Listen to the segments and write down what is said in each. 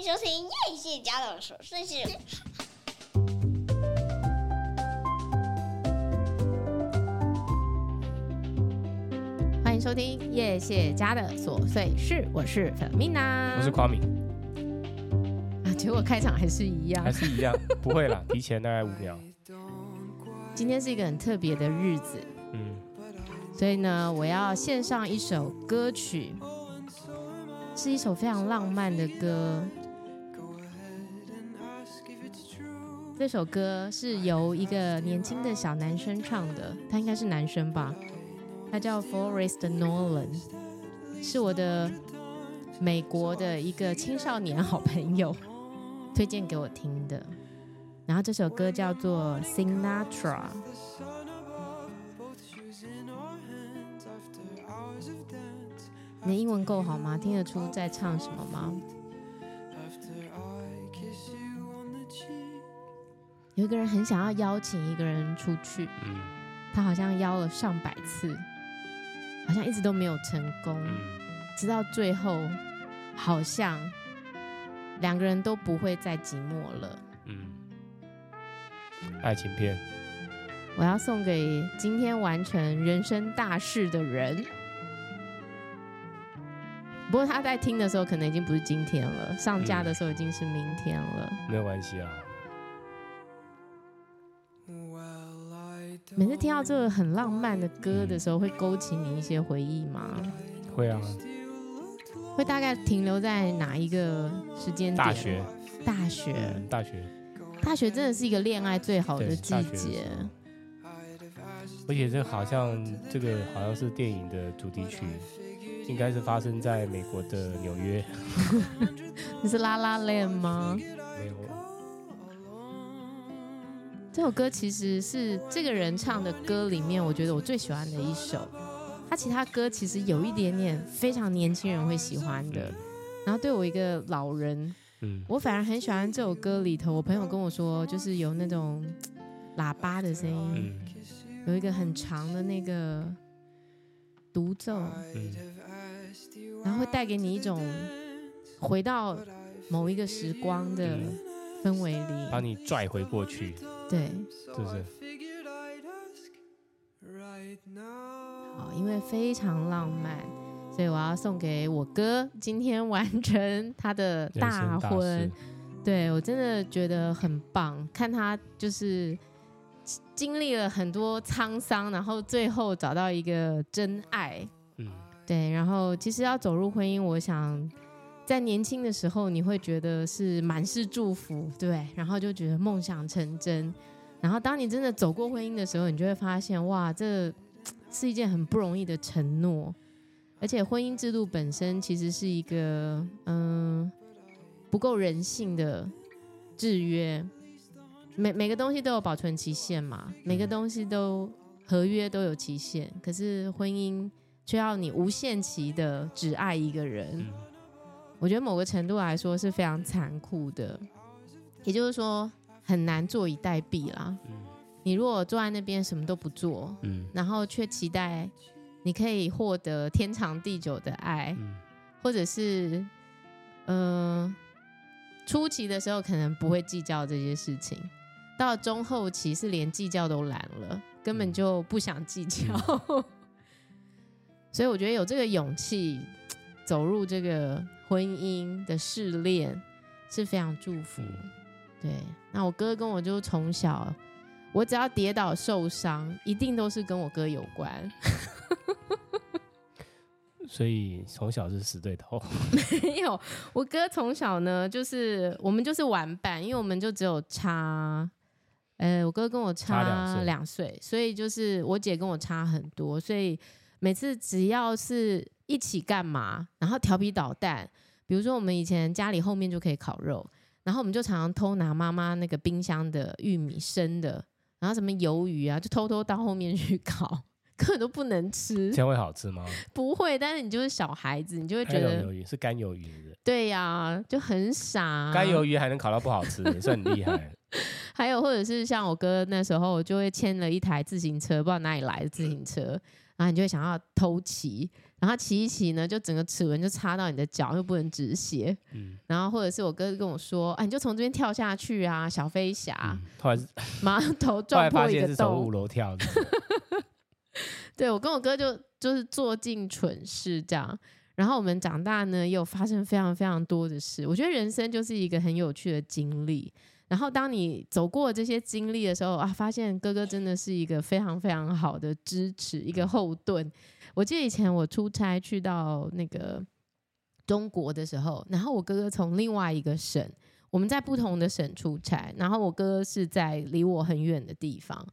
迎收听叶谢家的琐碎事。欢迎收听叶谢家的琐碎事，我是 Fermina，我是夸米。啊，结果开场还是一样，还是一样，不会啦，提前大概五秒。今天是一个很特别的日子，嗯，所以呢，我要献上一首歌曲，是一首非常浪漫的歌。这首歌是由一个年轻的小男生唱的，他应该是男生吧？他叫 Forest Nolan，是我的美国的一个青少年好朋友推荐给我听的。然后这首歌叫做 Sinatra。你的英文够好吗？听得出在唱什么吗？有一个人很想要邀请一个人出去，嗯，他好像邀了上百次，好像一直都没有成功，嗯，直到最后，好像两个人都不会再寂寞了。嗯，爱情片，我要送给今天完成人生大事的人。不过他在听的时候，可能已经不是今天了，上架的时候已经是明天了。嗯，没有关系啊。每次听到这个很浪漫的歌的时候，会勾起你一些回忆吗？会啊。会大概停留在哪一个时间点？大学。大学。嗯，大学。大学真的是一个恋爱最好的季节。而且这好像这个好像是电影的主题曲，应该是发生在美国的纽约。你是拉拉链吗？这首歌其实是这个人唱的歌里面，我觉得我最喜欢的一首。他其他歌其实有一点点非常年轻人会喜欢的，然后对我一个老人，嗯，我反而很喜欢这首歌里头。我朋友跟我说，就是有那种喇叭的声音，有一个很长的那个独奏，嗯，然后会带给你一种回到某一个时光的氛围里，把你拽回过去。对，是不是？好，因为非常浪漫，所以我要送给我哥，今天完成他的大婚。大对，我真的觉得很棒，看他就是经历了很多沧桑，然后最后找到一个真爱。嗯，对，然后其实要走入婚姻，我想。在年轻的时候，你会觉得是满是祝福，对，然后就觉得梦想成真。然后当你真的走过婚姻的时候，你就会发现，哇，这是一件很不容易的承诺。而且婚姻制度本身其实是一个，嗯，不够人性的制约。每每个东西都有保存期限嘛，每个东西都合约都有期限，可是婚姻却要你无限期的只爱一个人。我觉得某个程度来说是非常残酷的，也就是说很难坐以待毙啦。嗯，你如果坐在那边什么都不做，嗯，然后却期待你可以获得天长地久的爱，嗯，或者是，嗯，呃，初期的时候可能不会计较这些事情，到了中后期是连计较都懒了，根本就不想计较。嗯，所以我觉得有这个勇气走入这个。婚姻的试炼是非常祝福，对。那我哥跟我就从小，我只要跌倒受伤，一定都是跟我哥有关。所以从小是死对头？没有，我哥从小呢，就是我们就是玩伴，因为我们就只有差，呃，我哥跟我差两岁，所以就是我姐跟我差很多，所以每次只要是。一起干嘛？然后调皮捣蛋，比如说我们以前家里后面就可以烤肉，然后我们就常常偷拿妈妈那个冰箱的玉米生的，然后什么鱿鱼啊，就偷偷到后面去烤，根本都不能吃。这样会好吃吗？不会，但是你就是小孩子，你就会觉得鱿鱼是干鱿鱼是是？对呀、啊，就很傻。干鱿鱼还能烤到不好吃，也是很厉害。还有或者是像我哥那时候，我就会牵了一台自行车，不知道哪里来的自行车。然后你就会想要偷骑，然后骑一骑呢，就整个齿轮就插到你的脚，又不能止血。嗯，然后或者是我哥跟我说，哎，你就从这边跳下去啊，小飞侠。嗯、后来是马头 撞破一个洞，从五楼跳的。对，我跟我哥就就是做尽蠢事这样。然后我们长大呢，也有发生非常非常多的事。我觉得人生就是一个很有趣的经历。然后当你走过这些经历的时候啊，发现哥哥真的是一个非常非常好的支持，一个后盾。我记得以前我出差去到那个中国的时候，然后我哥哥从另外一个省，我们在不同的省出差，然后我哥哥是在离我很远的地方。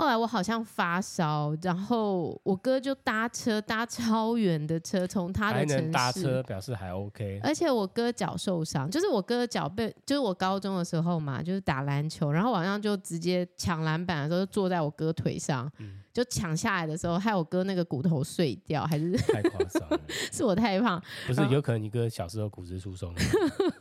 后来我好像发烧，然后我哥就搭车搭超远的车，从他的城市搭车，表示还 OK。而且我哥脚受伤，就是我哥脚被，就是我高中的时候嘛，就是打篮球，然后晚上就直接抢篮板的时候就坐在我哥腿上。嗯就抢下来的时候，害我哥那个骨头碎掉，还是太夸张了？是我太胖？不是，有可能你哥小时候骨质疏松，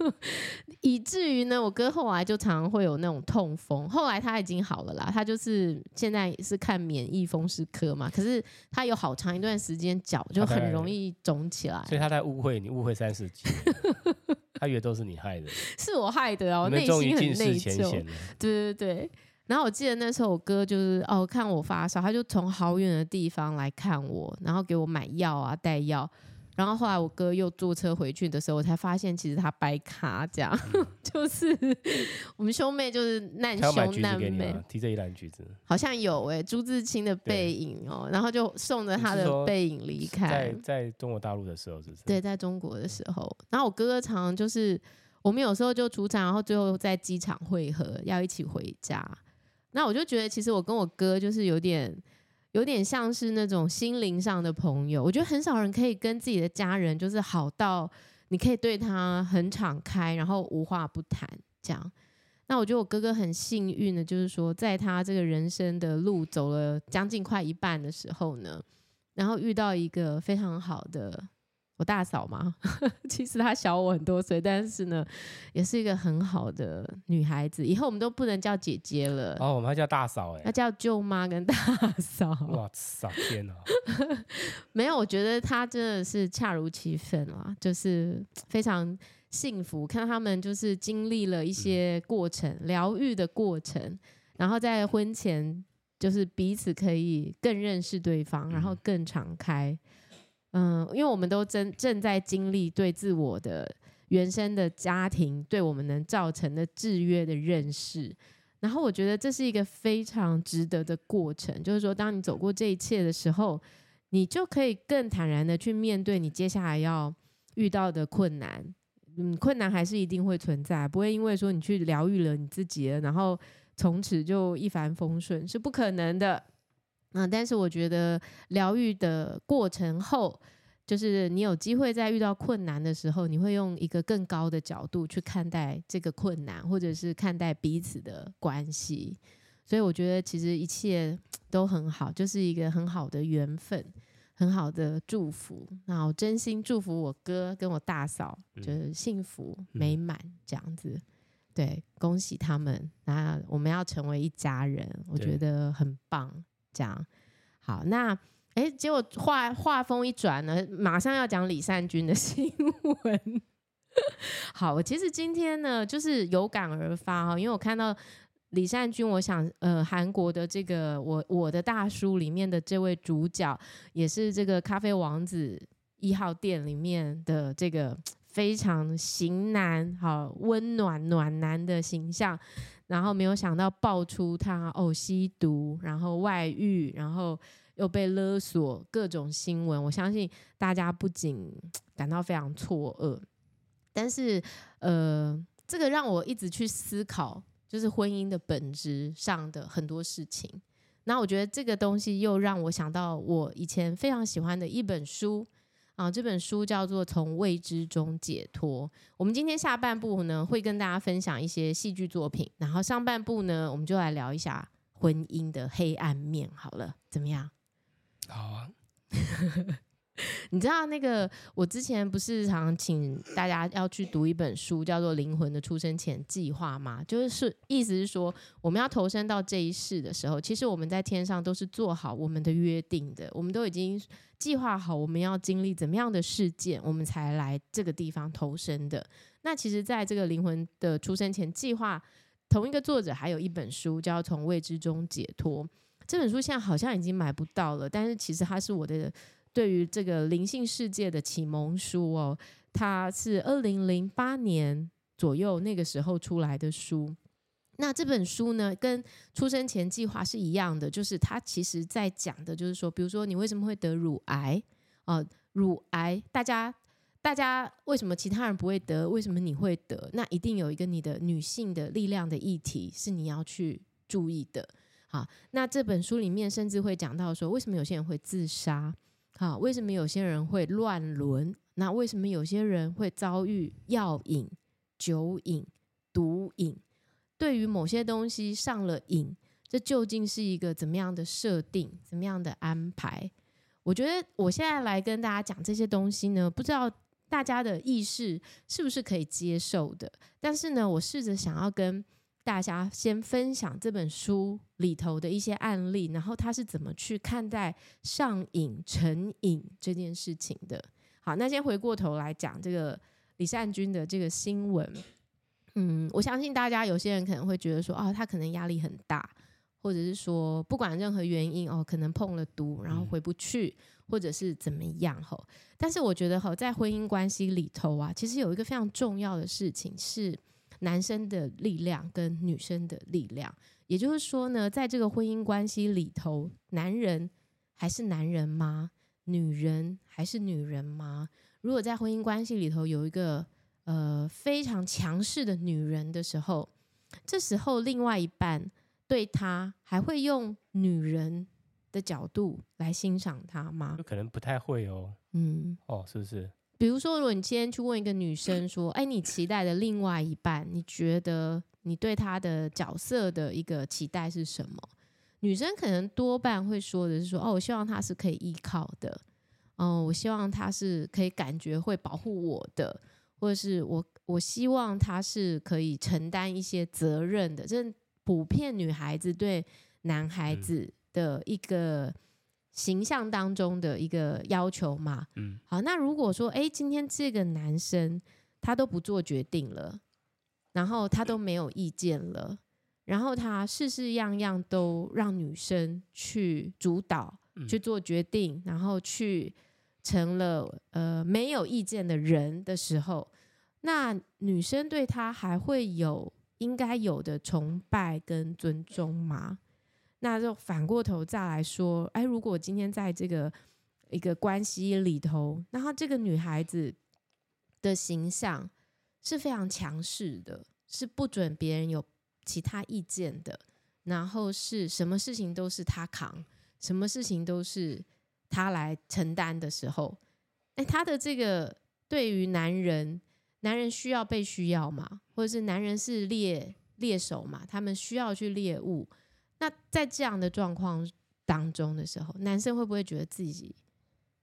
以至于呢，我哥后来就常常会有那种痛风。后来他已经好了啦，他就是现在是看免疫风湿科嘛。可是他有好长一段时间脚就很容易肿起来，所以他在误会你，误会三十几，他以为都是你害的，是我害的哦，内心很内疚。对对对。然后我记得那时候我哥就是哦，看我发烧，他就从好远的地方来看我，然后给我买药啊带药。然后后来我哥又坐车回去的时候，我才发现其实他掰卡这样，嗯、就是我们兄妹就是难兄难妹。提着一篮橘子，好像有哎、欸，朱自清的背影哦，然后就送着他的背影离开。在在中国大陆的时候是不是？对，在中国的时候。然后我哥哥常常就是我们有时候就出差，然后最后在机场会合，要一起回家。那我就觉得，其实我跟我哥就是有点，有点像是那种心灵上的朋友。我觉得很少人可以跟自己的家人就是好到你可以对他很敞开，然后无话不谈这样。那我觉得我哥哥很幸运的，就是说在他这个人生的路走了将近快一半的时候呢，然后遇到一个非常好的。我大嫂嘛，其实她小我很多岁，但是呢，也是一个很好的女孩子。以后我们都不能叫姐姐了，哦，我们还叫大嫂哎，要叫舅妈跟大嫂。哇塞，天哪！没有，我觉得她真的是恰如其分啊，就是非常幸福。看他们就是经历了一些过程，疗愈的过程，然后在婚前就是彼此可以更认识对方，然后更敞开。嗯，因为我们都正正在经历对自我的原生的家庭对我们能造成的制约的认识，然后我觉得这是一个非常值得的过程。就是说，当你走过这一切的时候，你就可以更坦然的去面对你接下来要遇到的困难。嗯，困难还是一定会存在，不会因为说你去疗愈了你自己了，然后从此就一帆风顺，是不可能的。嗯，但是我觉得疗愈的过程后，就是你有机会在遇到困难的时候，你会用一个更高的角度去看待这个困难，或者是看待彼此的关系。所以我觉得其实一切 都很好，就是一个很好的缘分，很好的祝福。那我真心祝福我哥跟我大嫂，就是幸福美满这样子。对，恭喜他们。那我们要成为一家人，我觉得很棒。讲好，那哎，结果话话锋一转呢，马上要讲李善均的 新闻。好，我其实今天呢，就是有感而发哈，因为我看到李善均，我想呃，韩国的这个我我的大叔里面的这位主角，也是这个咖啡王子一号店里面的这个非常型男，好温暖暖男的形象。然后没有想到爆出他哦吸毒，然后外遇，然后又被勒索各种新闻。我相信大家不仅 感到非常错愕，但是呃，这个让我一直去思考，就是婚姻的本质上的很多事情。那我觉得这个东西又让我想到我以前非常喜欢的一本书。啊，这本书叫做《从未知中解脱》。我们今天下半部呢，会跟大家分享一些戏剧作品，然后上半部呢，我们就来聊一下婚姻的黑暗面。好了，怎么样？好啊。你知道那个，我之前不是常请大家要去读一本书，叫做《灵魂的出生前计划》吗？就是意思是说，我们要投身到这一世的时候，其实我们在天上都是做好我们的约定的，我们都已经计划好我们要经历怎么样的事件，我们才来这个地方投身的。那其实，在这个灵魂的出生前计划，同一个作者还有一本书叫《从未知中解脱》，这本书现在好像已经买不到了，但是其实它是我的。对于这个灵性世界的启蒙书哦，它是二零零八年左右那个时候出来的书。那这本书呢，跟出生前计划是一样的，就是它其实在讲的，就是说，比如说你为什么会得乳癌啊、呃？乳癌，大家大家为什么其他人不会得？为什么你会得？那一定有一个你的女性的力量的议题是你要去注意的。好，那这本书里面甚至会讲到说，为什么有些人会自杀？好，为什么有些人会乱伦？那为什么有些人会遭遇药瘾、酒瘾、毒瘾？对于某些东西上了瘾，这究竟是一个怎么样的设定？怎么样的安排？我觉得我现在来跟大家讲这些东西呢，不知道大家的意识是不是可以接受的？但是呢，我试着想要跟。大家先分享这本书里头的一些案例，然后他是怎么去看待上瘾成瘾这件事情的。好，那先回过头来讲这个李善均的这个新闻。嗯，我相信大家有些人可能会觉得说，哦，他可能压力很大，或者是说不管任何原因，哦，可能碰了毒，然后回不去，或者是怎么样。吼，但是我觉得，吼，在婚姻关系里头啊，其实有一个非常重要的事情是。男生的力量跟女生的力量，也就是说呢，在这个婚姻关系里头，男人还是男人吗？女人还是女人吗？如果在婚姻关系里头有一个呃非常强势的女人的时候，这时候另外一半对她还会用女人的角度来欣赏她吗？可能不太会哦。嗯，哦，是不是？比如说，如果你今天去问一个女生说：“哎，你期待的另外一半，你觉得你对她的角色的一个期待是什么？”女生可能多半会说的是说：“哦，我希望他是可以依靠的，哦，我希望他是可以感觉会保护我的，或者是我我希望他是可以承担一些责任的。”这普遍女孩子对男孩子的一个。形象当中的一个要求嘛，嗯，好，那如果说，哎，今天这个男生他都不做决定了，然后他都没有意见了，然后他事事样样都让女生去主导、去做决定，然后去成了呃没有意见的人的时候，那女生对他还会有应该有的崇拜跟尊重吗？那就反过头再来说，哎，如果今天在这个一个关系里头，那她这个女孩子的形象是非常强势的，是不准别人有其他意见的，然后是什么事情都是她扛，什么事情都是她来承担的时候，哎，他的这个对于男人，男人需要被需要嘛，或者是男人是猎猎手嘛，他们需要去猎物。那在这样的状况当中的时候，男生会不会觉得自己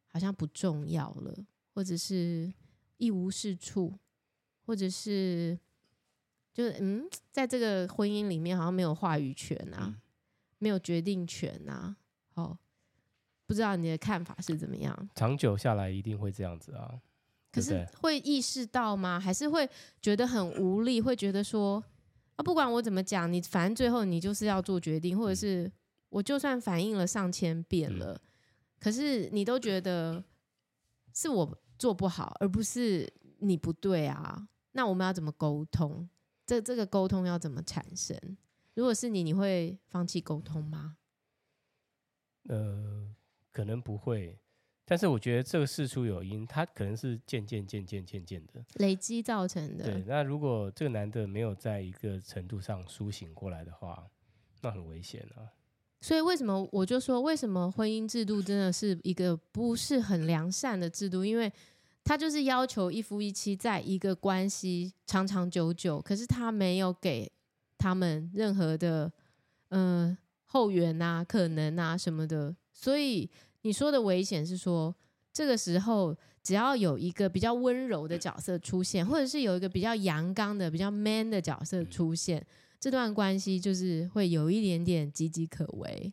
好像不重要了，或者是一无是处，或者是就是嗯，在这个婚姻里面好像没有话语权啊，嗯、没有决定权啊？哦，不知道你的看法是怎么样？长久下来一定会这样子啊。可是会意识到吗？还是会觉得很无力？会觉得说？啊，不管我怎么讲，你反正最后你就是要做决定，或者是我就算反应了上千遍了，嗯、可是你都觉得是我做不好，而不是你不对啊。那我们要怎么沟通？这这个沟通要怎么产生？如果是你，你会放弃沟通吗？呃，可能不会。但是我觉得这个事出有因，他可能是渐渐、渐渐、渐渐的累积造成的。对，那如果这个男的没有在一个程度上苏醒过来的话，那很危险啊。所以为什么我就说，为什么婚姻制度真的是一个不是很良善的制度？因为他就是要求一夫一妻在一个关系长长久久，可是他没有给他们任何的嗯、呃、后援啊、可能啊什么的，所以。你说的危险是说，这个时候只要有一个比较温柔的角色出现，或者是有一个比较阳刚的、比较 man 的角色出现，这段关系就是会有一点点岌岌可危，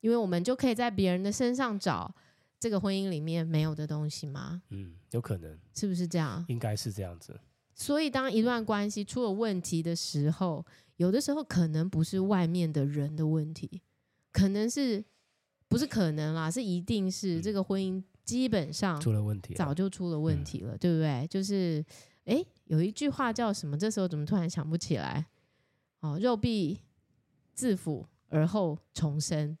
因为我们就可以在别人的身上找这个婚姻里面没有的东西吗？嗯，有可能，是不是这样？应该是这样子。所以，当一段关系出了问题的时候，有的时候可能不是外面的人的问题，可能是不是可能啦？是一定是这个婚姻基本上出了问题，早就出了问题了，对不对？就是，哎，有一句话叫什么？这时候怎么突然想不起来？哦，肉必自腐而后重生。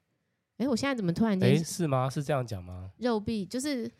哎，我现在怎么突然间？哎，是吗？是这样讲吗？肉必就是。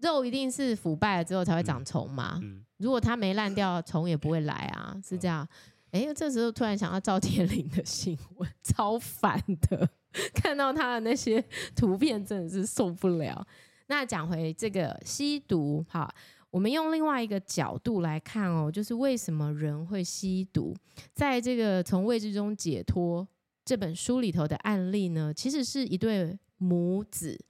肉一定是腐败了之后才会长虫嘛？嗯嗯、如果它没烂掉，虫也不会来啊，是这样。哎，这时候突然想到赵天麟的新闻，超烦的，看到他的那些图片真的是受不了。那讲回这个吸毒，哈，我们用另外一个角度来看哦，就是为什么人会吸毒？在这个从未知中解脱这本书里头的案例呢，其实是一对母子。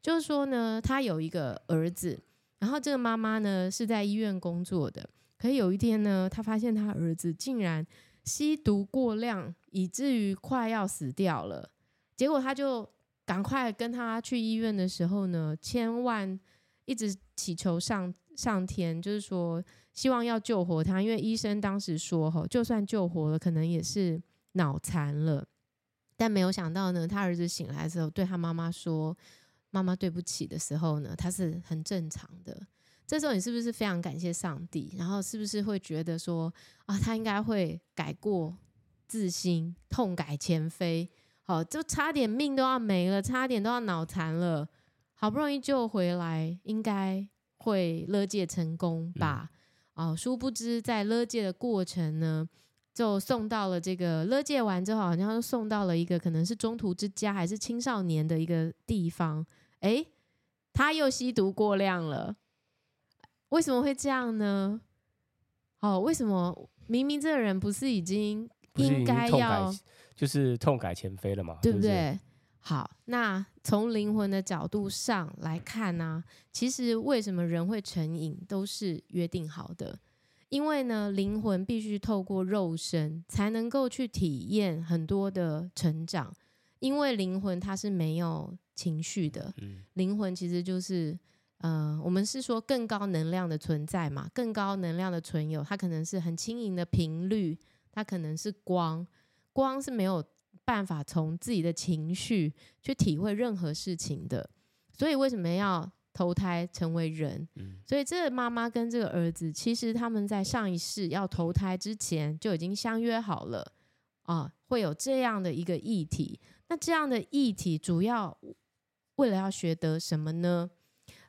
就是说呢，他有一个儿子，然后这个妈妈呢是在医院工作的。可有一天呢，他发现他儿子竟然吸毒过量，以至于快要死掉了。结果他就赶快跟他去医院的时候呢，千万一直祈求上上天，就是说希望要救活他，因为医生当时说，吼，就算救活了，可能也是脑残了。但没有想到呢，他儿子醒来的时候，对他妈妈说。妈妈对不起的时候呢，他是很正常的。这时候你是不是非常感谢上帝？然后是不是会觉得说啊，他应该会改过自新，痛改前非？好，就差点命都要没了，差点都要脑残了，好不容易救回来，应该会勒戒成功吧？嗯、哦，殊不知在勒戒的过程呢，就送到了这个勒戒完之后，好像送到了一个可能是中途之家，还是青少年的一个地方。哎，他又吸毒过量了，为什么会这样呢？哦，为什么明明这个人不是已经应该要就是痛改前非了嘛？对不对？是不是？好，那从灵魂的角度上来看呢，啊，其实为什么人会成瘾都是约定好的，因为呢，灵魂必须透过肉身才能够去体验很多的成长，因为灵魂它是没有。情绪的灵魂其实就是，呃，我们是说更高能量的存在嘛，更高能量的存有，它可能是很轻盈的频率，它可能是光，光是没有办法从自己的情绪去体会任何事情的，所以为什么要投胎成为人？所以这个妈妈跟这个儿子，其实他们在上一世要投胎之前就已经相约好了啊，会有这样的一个议题。那这样的议题主要。为了要学得什么呢？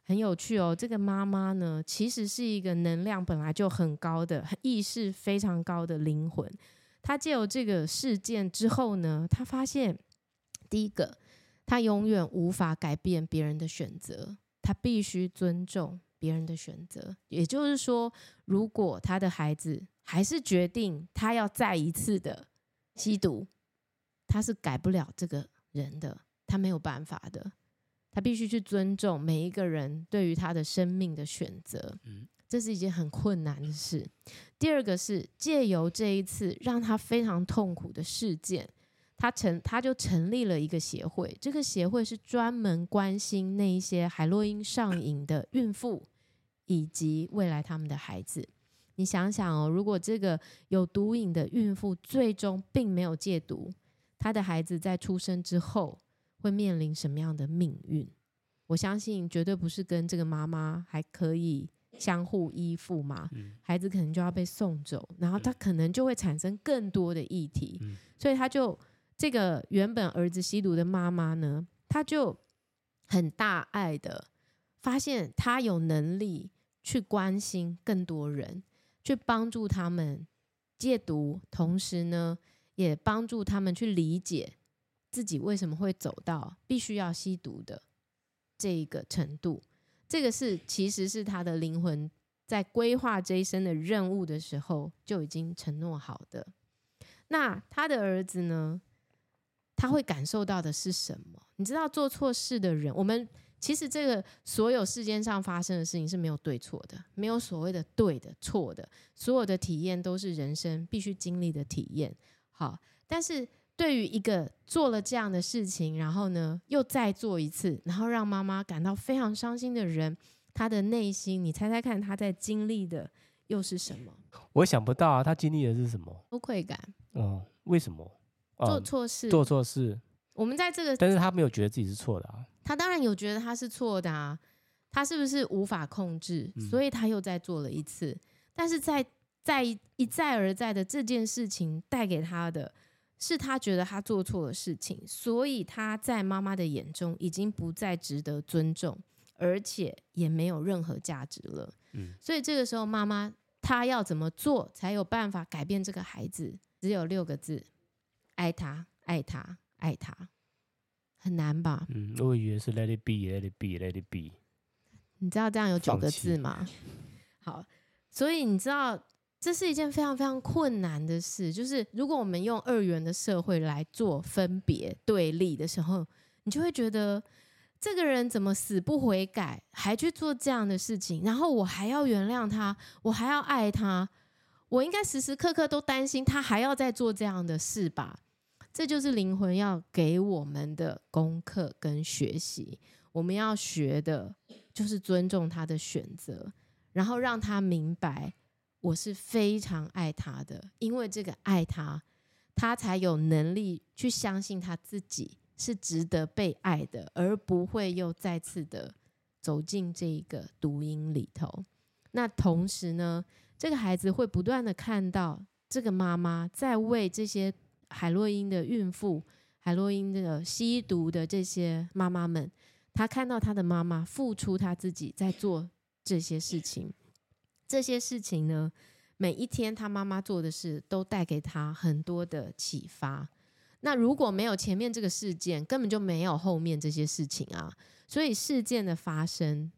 很有趣哦。这个妈妈呢，其实是一个能量本来就很高的、意识非常高的灵魂。她借由这个事件之后呢，她发现，第一个，她永远无法改变别人的选择，她必须尊重别人的选择。也就是说，如果她的孩子还是决定他要再一次的吸毒，他是改不了这个人的，他没有办法的。他必须去尊重每一个人对于他的生命的选择，嗯这是一件很困难的事。第二个是借由这一次让他非常痛苦的事件，他成他就成立了一个协会，这个协会是专门关心那一些海洛因上瘾的孕妇以及未来他们的孩子。你想想哦，如果这个有毒瘾的孕妇最终并没有戒毒，她的孩子在出生之后。会面临什么样的命运？我相信绝对不是跟这个妈妈还可以相互依附嘛。孩子可能就要被送走，然后他可能就会产生更多的议题。所以他就这个原本儿子吸毒的妈妈呢，他就很大爱的发现他有能力去关心更多人，去帮助他们戒毒，同时呢，也帮助他们去理解。自己为什么会走到必须要吸毒的这一个程度？这个是其实是他的灵魂在规划这一生的任务的时候就已经承诺好的。那他的儿子呢？他会感受到的是什么？你知道做错事的人，我们其实这个所有世间上发生的事情是没有对错的，没有所谓的对的错的，所有的体验都是人生必须经历的体验。好，但是对于一个做了这样的事情，然后呢又再做一次，然后让妈妈感到非常伤心的人，他的内心，你猜猜看他在经历的又是什么？我想不到啊，他经历的是什么？羞愧感。嗯，为什么？做错事，做错事。我们在这个，但是他没有觉得自己是错的啊。他当然有觉得他是错的啊。他是不是无法控制？所以他又再做了一次。嗯、但是在在一再而再的这件事情带给他的是，他觉得他做错了事情，所以他在妈妈的眼中已经不再值得尊重，而且也没有任何价值了。嗯、所以这个时候，妈妈她要怎么做才有办法改变这个孩子？只有六个字：爱他，爱他。爱他很难吧？嗯，我以为是 Let it be，Let it be，Let it be。你知道这样有九个字吗？好，所以你知道这是一件非常非常困难的事。就是如果我们用二元的社会来做分别对立的时候，你就会觉得这个人怎么死不悔改，还去做这样的事情？然后我还要原谅他，我还要爱他，我应该时时刻刻都担心他还要再做这样的事吧？这就是灵魂要给我们的功课跟学习。我们要学的就是尊重他的选择，然后让他明白我是非常爱他的，因为这个爱他，他才有能力去相信他自己是值得被爱的，而不会又再次的走进这个毒瘾里头。那同时呢，这个孩子会不断的看到这个妈妈在为这些。海洛因的孕妇，海洛因的吸毒的这些妈妈们，他看到他的妈妈付出他自己在做这些事情，这些事情呢，每一天他妈妈做的事都带给他很多的启发。那如果没有前面这个事件，根本就没有后面这些事情啊。所以事件的发生，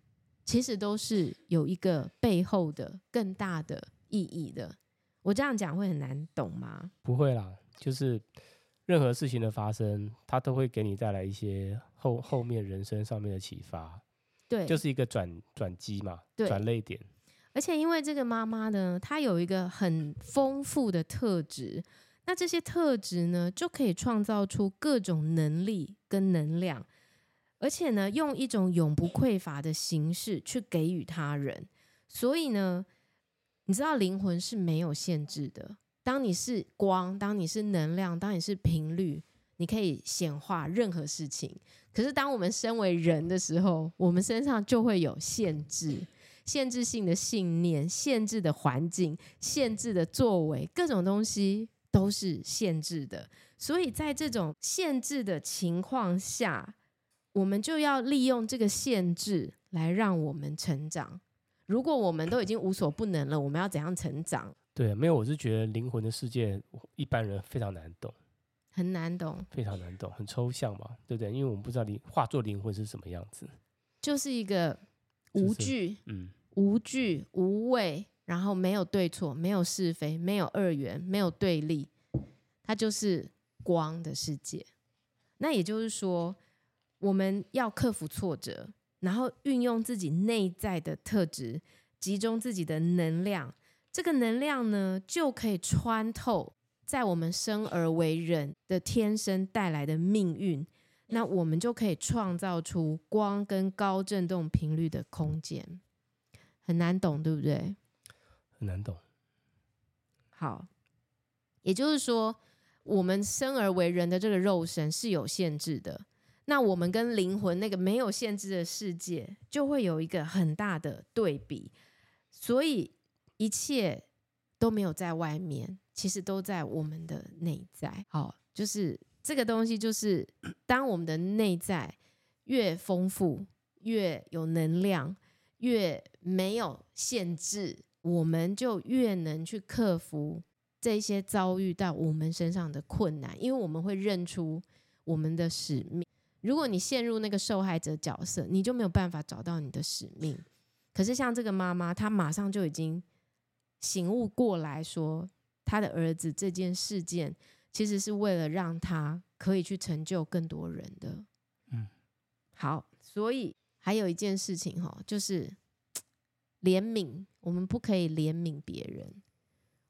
其实都是有一个背后的更大的意义的。我这样讲会很难懂吗？不会啦。就是任何事情的发生，它都会给你带来一些后后面人生上面的启发。对，就是一个转转机嘛，对转泪点。而且因为这个妈妈呢，她有一个很丰富的特质，那这些特质呢，就可以创造出各种能力跟能量，而且呢，用一种永不匮乏的形式去给予他人。所以呢，你知道灵魂是没有限制的。当你是光，当你是能量，当你是频率，你可以显化任何事情。可是，当我们身为人的时候，我们身上就会有限制、限制性的信念、限制的环境、限制的作为，各种东西都是限制的。所以在这种限制的情况下，我们就要利用这个限制来让我们成长。如果我们都已经无所不能了，我们要怎样成长？对，没有，我是觉得灵魂的世界一般人非常难懂，很难懂，非常难懂，很抽象嘛，对不对？因为我们不知道灵化作灵魂是什么样子，就是一个无惧，嗯，无惧无畏，然后没有对错，没有是非，没有二元，没有对立，它就是光的世界。那也就是说，我们要克服挫折，然后运用自己内在的特质，集中自己的能量。这个能量呢，就可以穿透在我们生而为人的天生带来的命运，那我们就可以创造出光跟高振动频率的空间。很难懂，对不对？很难懂。好，也就是说，我们生而为人的这个肉身是有限制的，那我们跟灵魂那个没有限制的世界，就会有一个很大的对比，所以。一切都没有在外面，其实都在我们的内在。好，就是这个东西，就是当我们的内在越丰富、越有能量、越没有限制，我们就越能去克服这些遭遇到我们身上的困难，因为我们会认出我们的使命。如果你陷入那个受害者角色，你就没有办法找到你的使命。可是像这个妈妈，她马上就已经。醒悟过来说，她的儿子这件事件其实是为了让他可以去成就更多人的。嗯，好，所以还有一件事情哈，就是 怜悯，我们不可以怜悯别人，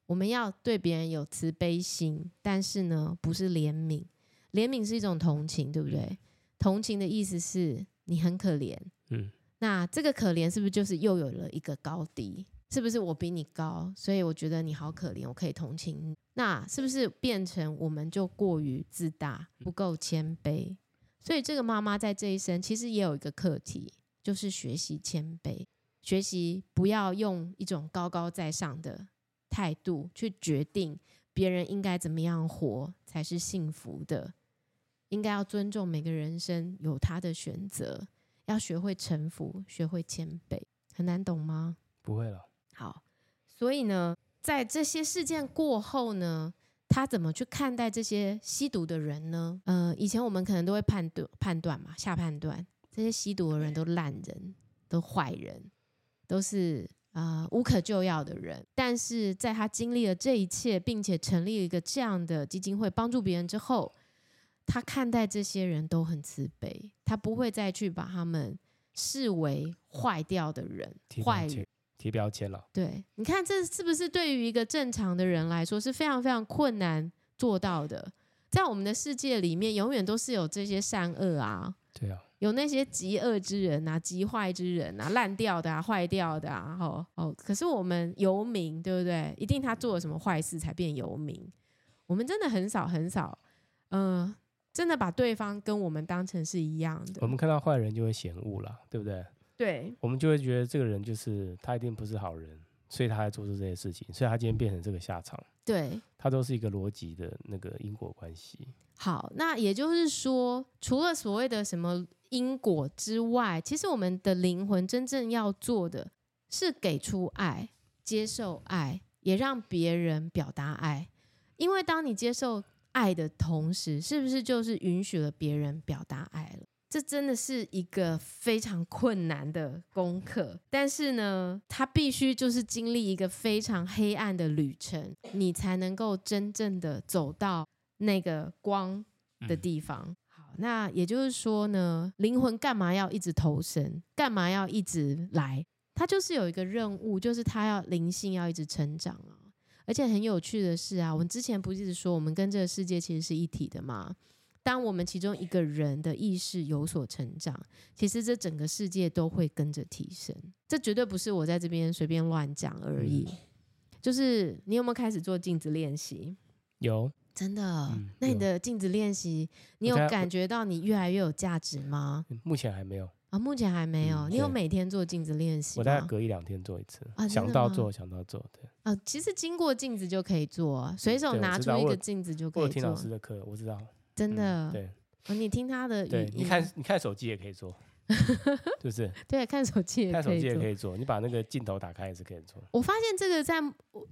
我们要对别人有慈悲心，但是呢，不是怜悯。怜悯是一种同情，对不对？同情的意思是你很可怜，嗯，那这个可怜是不是就是又有了一个高低？是不是我比你高，所以我觉得你好可怜，我可以同情你？那是不是变成我们就过于自大，不够谦卑？所以这个妈妈在这一生其实也有一个课题，就是学习谦卑，学习不要用一种高高在上的态度去决定别人应该怎么样活才是幸福的。应该要尊重每个人生有他的选择，要学会臣服，学会谦卑，很难懂吗？不会了。好，所以呢，在这些事件过后呢，他怎么去看待这些吸毒的人呢？呃，以前我们可能都会判断判断嘛，下判断这些吸毒的人都烂人，都坏人，都是啊、呃、无可救药的人。但是在他经历了这一切，并且成立了一个这样的基金会帮助别人之后。他看待这些人都很慈悲，他不会再去把他们视为坏掉的人、坏人，贴标签了。对，你看这是不是对于一个正常的人来说是非常非常困难做到的？在我们的世界里面，永远都是有这些善恶啊，对啊，有那些极恶之人啊、极坏之人啊、烂掉的啊、坏掉的啊，哦哦。可是我们游民，对不对？一定他做了什么坏事才变游民？我们真的很少很少，嗯、呃。真的把对方跟我们当成是一样的。我们看到坏人就会嫌恶了，对不对？对。我们就会觉得这个人就是他一定不是好人，所以他才做出这些事情，所以他今天变成这个下场。对。他都是一个逻辑的那个因果关系。好，那也就是说，除了所谓的什么因果之外，其实我们的灵魂真正要做的是给出爱、接受爱，也让别人表达爱。因为当你接受。爱的同时，是不是就是允许了别人表达爱了？这真的是一个非常困难的功课。但是呢，他必须就是经历一个非常黑暗的旅程，你才能够真正的走到那个光的地方。嗯。好，那也就是说呢，灵魂干嘛要一直投生？干嘛要一直来？他就是有一个任务，就是他要灵性要一直成长啊。而且很有趣的是啊，我们之前不是一直说我们跟这个世界其实是一体的吗？当我们其中一个人的意识有所成长，其实这整个世界都会跟着提升。这绝对不是我在这边随便乱讲而已。嗯、就是你有没有开始做镜子练习？有，真的。嗯、那你的镜子练习，你有感觉到你越来越有价值吗？目前还没有。啊，目前还没有。嗯、你有每天做镜子练习？我大概隔一两天做一次。啊，想到做，想到做，对。啊，其实经过镜子就可以做，随手拿出一个镜子就可以做。我，我听老师的课，我知道。真的。嗯、对、啊。你听他的。对，你看，你看手机也可以做，是不是？对，看手机也可以做。看手机也可以做，你把那个镜头打开也是可以做。我发现这个在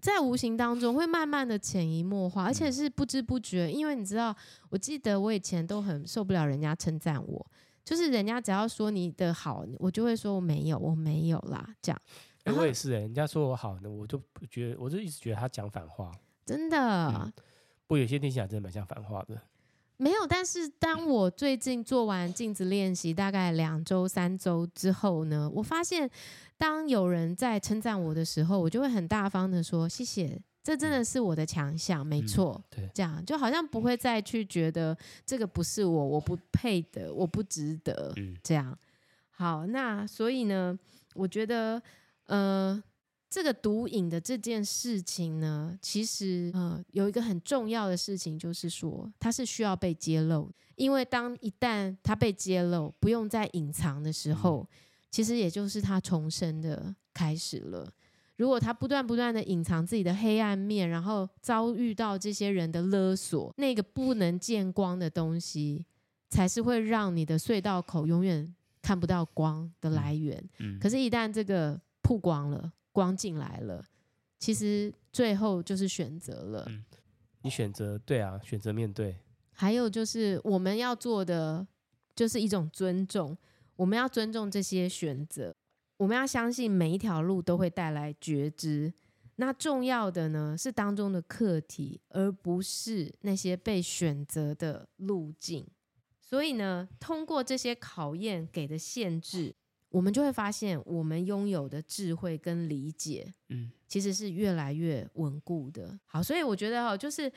在无形当中会慢慢的潜移默化，而且是不知不觉。因为你知道，我记得我以前都很受不了人家称赞我。就是人家只要说你的好，我就会说我没有，我没有啦，这样。哎、欸，我也是哎、欸，人家说我好，那我就不觉得，我就一直觉得他讲反话。真的。嗯、不过有些听起来真的蛮像反话的。没有，但是当我最近做完镜子练习，大概两周、三周之后呢，我发现当有人在称赞我的时候，我就会很大方的说谢谢。这真的是我的强项，没错。嗯、对，这样就好像不会再去觉得这个不是我，我不配的，我不值得。嗯、这样。好，那所以呢，我觉得，呃，这个毒瘾的这件事情呢，其实，呃，有一个很重要的事情，就是说，它是需要被揭露。因为当一旦它被揭露，不用再隐藏的时候，嗯、其实也就是它重生的开始了。如果他不断不断的隐藏自己的黑暗面，然后遭遇到这些人的勒索，那个不能见光的东西，才是会让你的隧道口永远看不到光的来源。嗯嗯、可是，一旦这个曝光了，光进来了，其实最后就是选择了。嗯、你选择对啊，选择面对。还有就是我们要做的，就是一种尊重，我们要尊重这些选择。我们要相信每一条路都会带来觉知，那重要的呢是当中的课题，而不是那些被选择的路径。所以呢，通过这些考验给的限制，我们就会发现，我们拥有的智慧跟理解，嗯，其实是越来越稳固的。好，所以我觉得哦，就是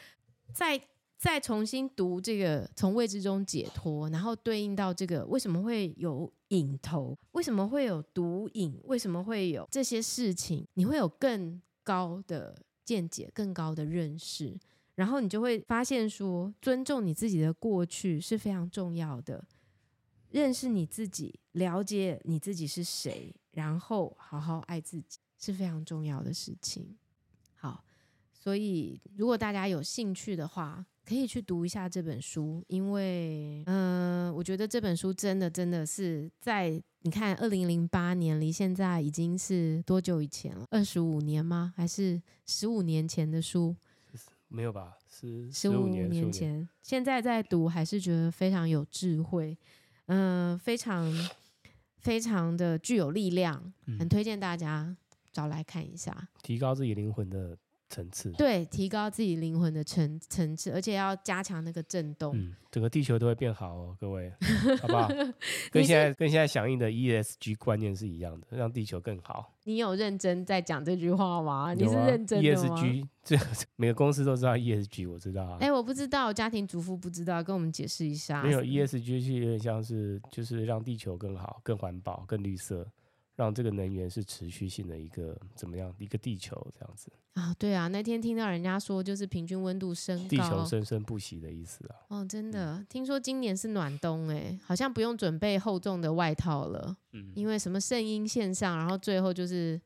在再重新读这个从未知中解脱，然后对应到这个为什么会有瘾头，为什么会有毒瘾，为什么会有这些事情，你会有更高的见解、更高的认识，然后你就会发现说，尊重你自己的过去是非常重要的。认识你自己，了解你自己是谁，然后好好爱自己是非常重要的事情。好，所以如果大家有兴趣的话，可以去读一下这本书，因为，嗯、呃，我觉得这本书真的真的是在你看，二零零八年离现在已经是多久以前了？二十五年吗？还是十五年前的书？没有吧？是十五年前。现在在读，还是觉得非常有智慧。嗯、呃，非常非常的具有力量，很推荐大家找来看一下，嗯、提高自己灵魂的层次。对，提高自己灵魂的层层次，而且要加强那个震动。嗯，整个地球都会变好哦，各位，好不好？跟现在跟现在响应的 ESG 观念是一样的，让地球更好。你有认真在讲这句话吗？啊、你是认真的吗？ESG 这每个公司都知道 ESG，我知道啊。哎，我不知道，家庭主妇不知道，跟我们解释一下。没有 ESG 是有点像是就是让地球更好、更环保、更绿色。让这个能源是持续性的一个怎么样一个地球这样子啊？对啊，那天听到人家说，就是平均温度升高，地球生生不息的意思啊。哦，真的，嗯、听说今年是暖冬哎，好像不用准备厚重的外套了。嗯，因为什么圣婴线上，然后最后就是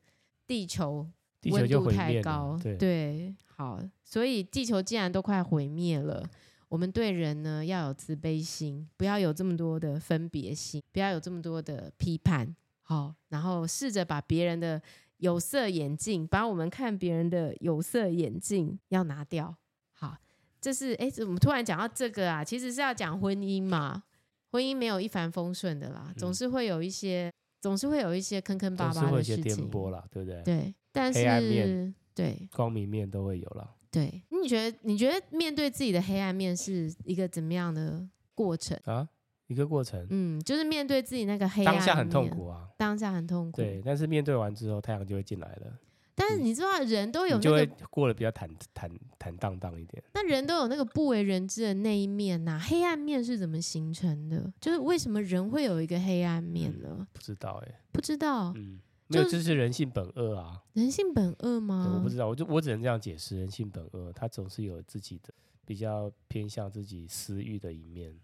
地球温度太高，对，对，好，所以地球既然都快毁灭了，我们对人呢要有慈悲心，不要有这么多的分别心，不要有这么多的批判。好，然后试着把别人的有色眼镜，把我们看别人的有色眼镜要拿掉。好，这是哎，怎么突然讲到这个啊？其实是要讲婚姻嘛。婚姻没有一帆风顺的啦，总是会有一些，嗯、总是会有一些坑坑巴巴的事情，颠簸啦，对不对？对，但是对光明面都会有了。对，你觉得你觉得面对自己的黑暗面是一个怎么样的过程啊？一个过程，嗯，就是面对自己那个黑暗，当下很痛苦啊，当下很痛苦，对，但是面对完之后，太阳就会进来了。但是你知道，人都有那个，就会过得比较坦坦坦荡荡一点。那人都有那个不为人知的那一面呐、啊，黑暗面是怎么形成的？就是为什么人会有一个黑暗面呢？嗯、不知道哎、欸，不知道，嗯，没有，这是人性本恶啊。人性本恶吗？我不知道，我就我只能这样解释，人性本恶，他总是有自己的比较偏向自己私欲的一面。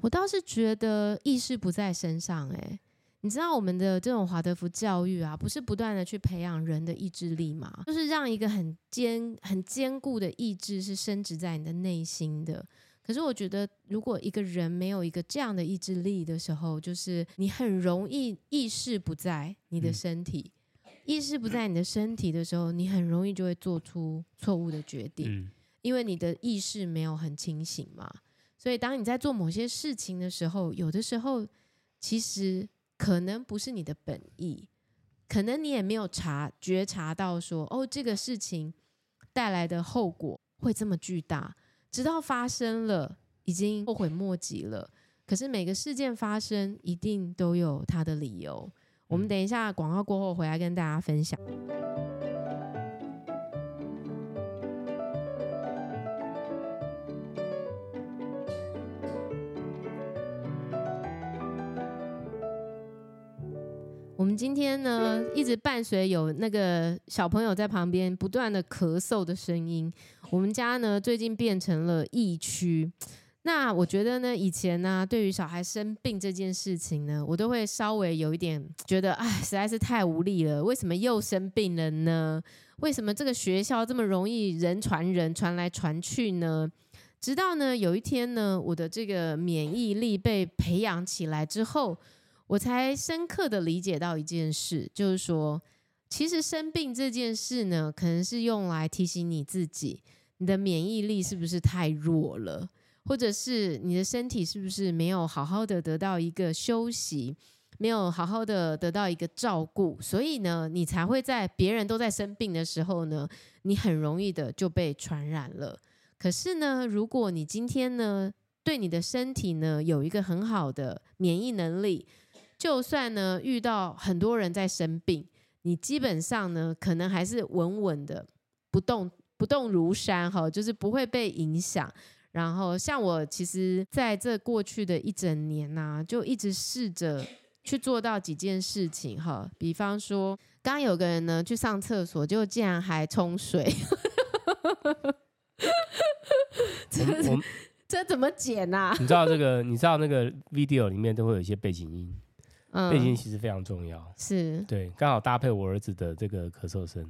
我倒是觉得意识不在身上，哎，你知道我们的这种华德福教育啊，不是不断的去培养人的意志力吗？就是让一个很坚、很坚固的意志是深植在你的内心的。可是我觉得，如果一个人没有一个这样的意志力的时候，就是你很容易意识不在你的身体，嗯、意识不在你的身体的时候，你很容易就会做出错误的决定，嗯、因为你的意识没有很清醒嘛。所以，当你在做某些事情的时候，有的时候其实可能不是你的本意，可能你也没有察觉察到说，哦，这个事情带来的后果会这么巨大，直到发生了，已经后悔莫及了。可是每个事件发生，一定都有它的理由。我们等一下广告过后回来跟大家分享。今天呢，一直伴随有那个小朋友在旁边不断的咳嗽的声音。我们家呢，最近变成了疫区。那我觉得呢，以前呢，对于小孩生病这件事情呢，我都会稍微有一点觉得，哎，实在是太无力了。为什么又生病了呢？为什么这个学校这么容易人传人，传来传去呢？直到呢，有一天呢，我的这个免疫力被培养起来之后。我才深刻的理解到一件事，就是说，其实生病这件事呢，可能是用来提醒你自己，你的免疫力是不是太弱了，或者是你的身体是不是没有好好的得到一个休息，没有好好的得到一个照顾，所以呢，你才会在别人都在生病的时候呢，你很容易的就被传染了。可是呢，如果你今天呢，对你的身体呢，有一个很好的免疫能力。就算呢遇到很多人在生病，你基本上呢可能还是稳稳的不动不动如山哈，就是不会被影响。然后像我其实在这过去的一整年呐、啊，就一直试着去做到几件事情哈，比方说刚刚有个人呢去上厕所，就竟然还冲水。这这怎么剪啊？你知道这个？你知道那个 video 里面都会有一些背景音，嗯、背景其实非常重要。是对，刚好搭配我儿子的这个咳嗽声。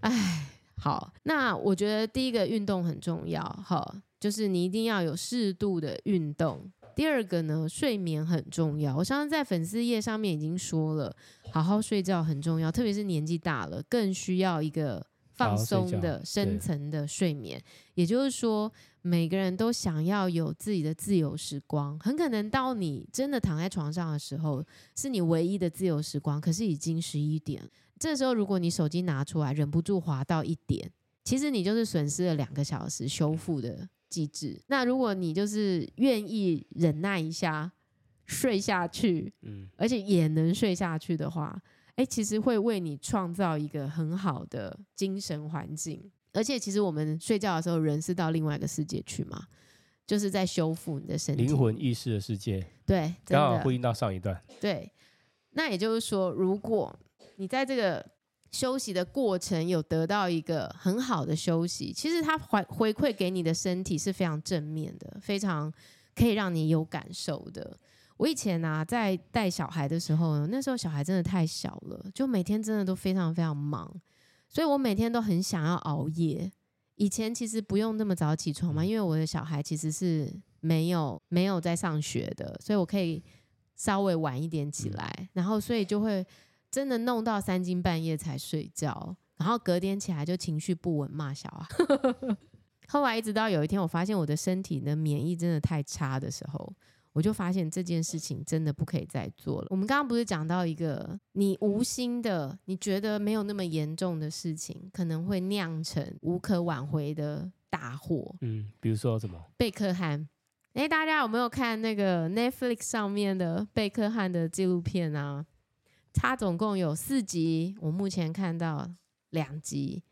哎，好，那我觉得第一个运动很重要，哈，就是你一定要有适度的运动。第二个呢，睡眠很重要。我上次在粉丝页上面已经说了，好好睡觉很重要，特别是年纪大了，更需要一个。放松的深层的睡眠，也就是说，每个人都想要有自己的自由时光。很可能到你真的躺在床上的时候，是你唯一的自由时光。可是已经十一点，这时候如果你手机拿出来，忍不住滑到一点，其实你就是损失了两个小时修复的机制。那如果你就是愿意忍耐一下，睡下去，嗯，而且也能睡下去的话。哎，其实会为你创造一个很好的精神环境，而且其实我们睡觉的时候，人是到另外一个世界去嘛，就是在修复你的身体、灵魂意识的世界。对，刚好呼应到上一段。对，那也就是说，如果你在这个休息的过程有得到一个很好的休息，其实它回回馈给你的身体是非常正面的，非常可以让你有感受的。我以前啊，在带小孩的时候，那时候小孩真的太小了，就每天真的都非常非常忙，所以我每天都很想要熬夜。以前其实不用那么早起床嘛，因为我的小孩其实是没有没有在上学的，所以我可以稍微晚一点起来，然后所以就会真的弄到三更半夜才睡觉，然后隔天起来就情绪不稳，骂小孩。后来一直到有一天，我发现我的身体的免疫真的太差的时候。我就发现这件事情真的不可以再做了。我们刚刚不是讲到一个你无心的，你觉得没有那么严重的事情，可能会酿成无可挽回的大祸。嗯，比如说什么？贝克汉。哎，大家有没有看那个 Netflix 上面的贝克汉的纪录片啊？它总共有四集，我目前看到两集。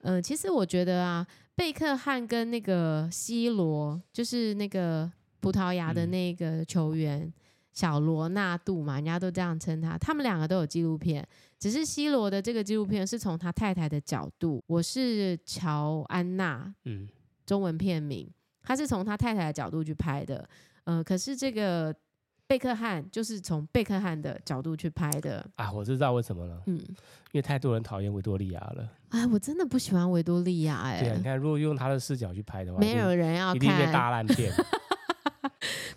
嗯、呃，其实我觉得啊，贝克汉跟那个 C 罗，就是那个。葡萄牙的那个球员、嗯、小罗纳度嘛，人家都这样称他。他们两个都有纪录片，只是 C 罗的这个纪录片是从他太太的角度。我是乔安娜，嗯，中文片名，他是从他太太的角度去拍的。嗯、呃，可是这个贝克汉就是从贝克汉的角度去拍的。啊，我知道为什么了。嗯，因为太多人讨厌维多利亚了。哎，我真的不喜欢维多利亚。哎，对啊，你看，如果用他的视角去拍的话，没有人要看，一定被大烂片。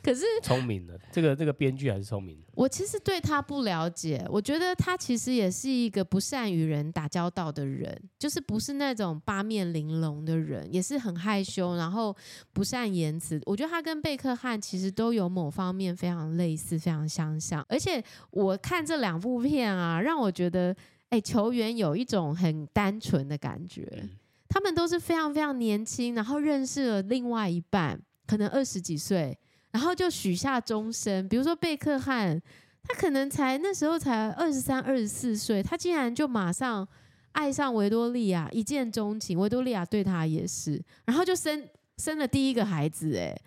可是聪明的这个这个编剧还是聪明的。我其实对他不了解，我觉得他其实也是一个不善与人打交道的人，就是不是那种八面玲珑的人，也是很害羞，然后不善言辞。我觉得他跟贝克汉其实都有某方面非常类似，非常相像。而且我看这两部片啊，让我觉得，哎，球员有一种很单纯的感觉，嗯，他们都是非常非常年轻，然后认识了另外一半，可能二十几岁。然后就许下终身，比如说贝克汉，他可能才那时候才二十三、二十四岁，他竟然就马上爱上维多利亚，一见钟情。维多利亚对他也是，然后就生生了第一个孩子。哎，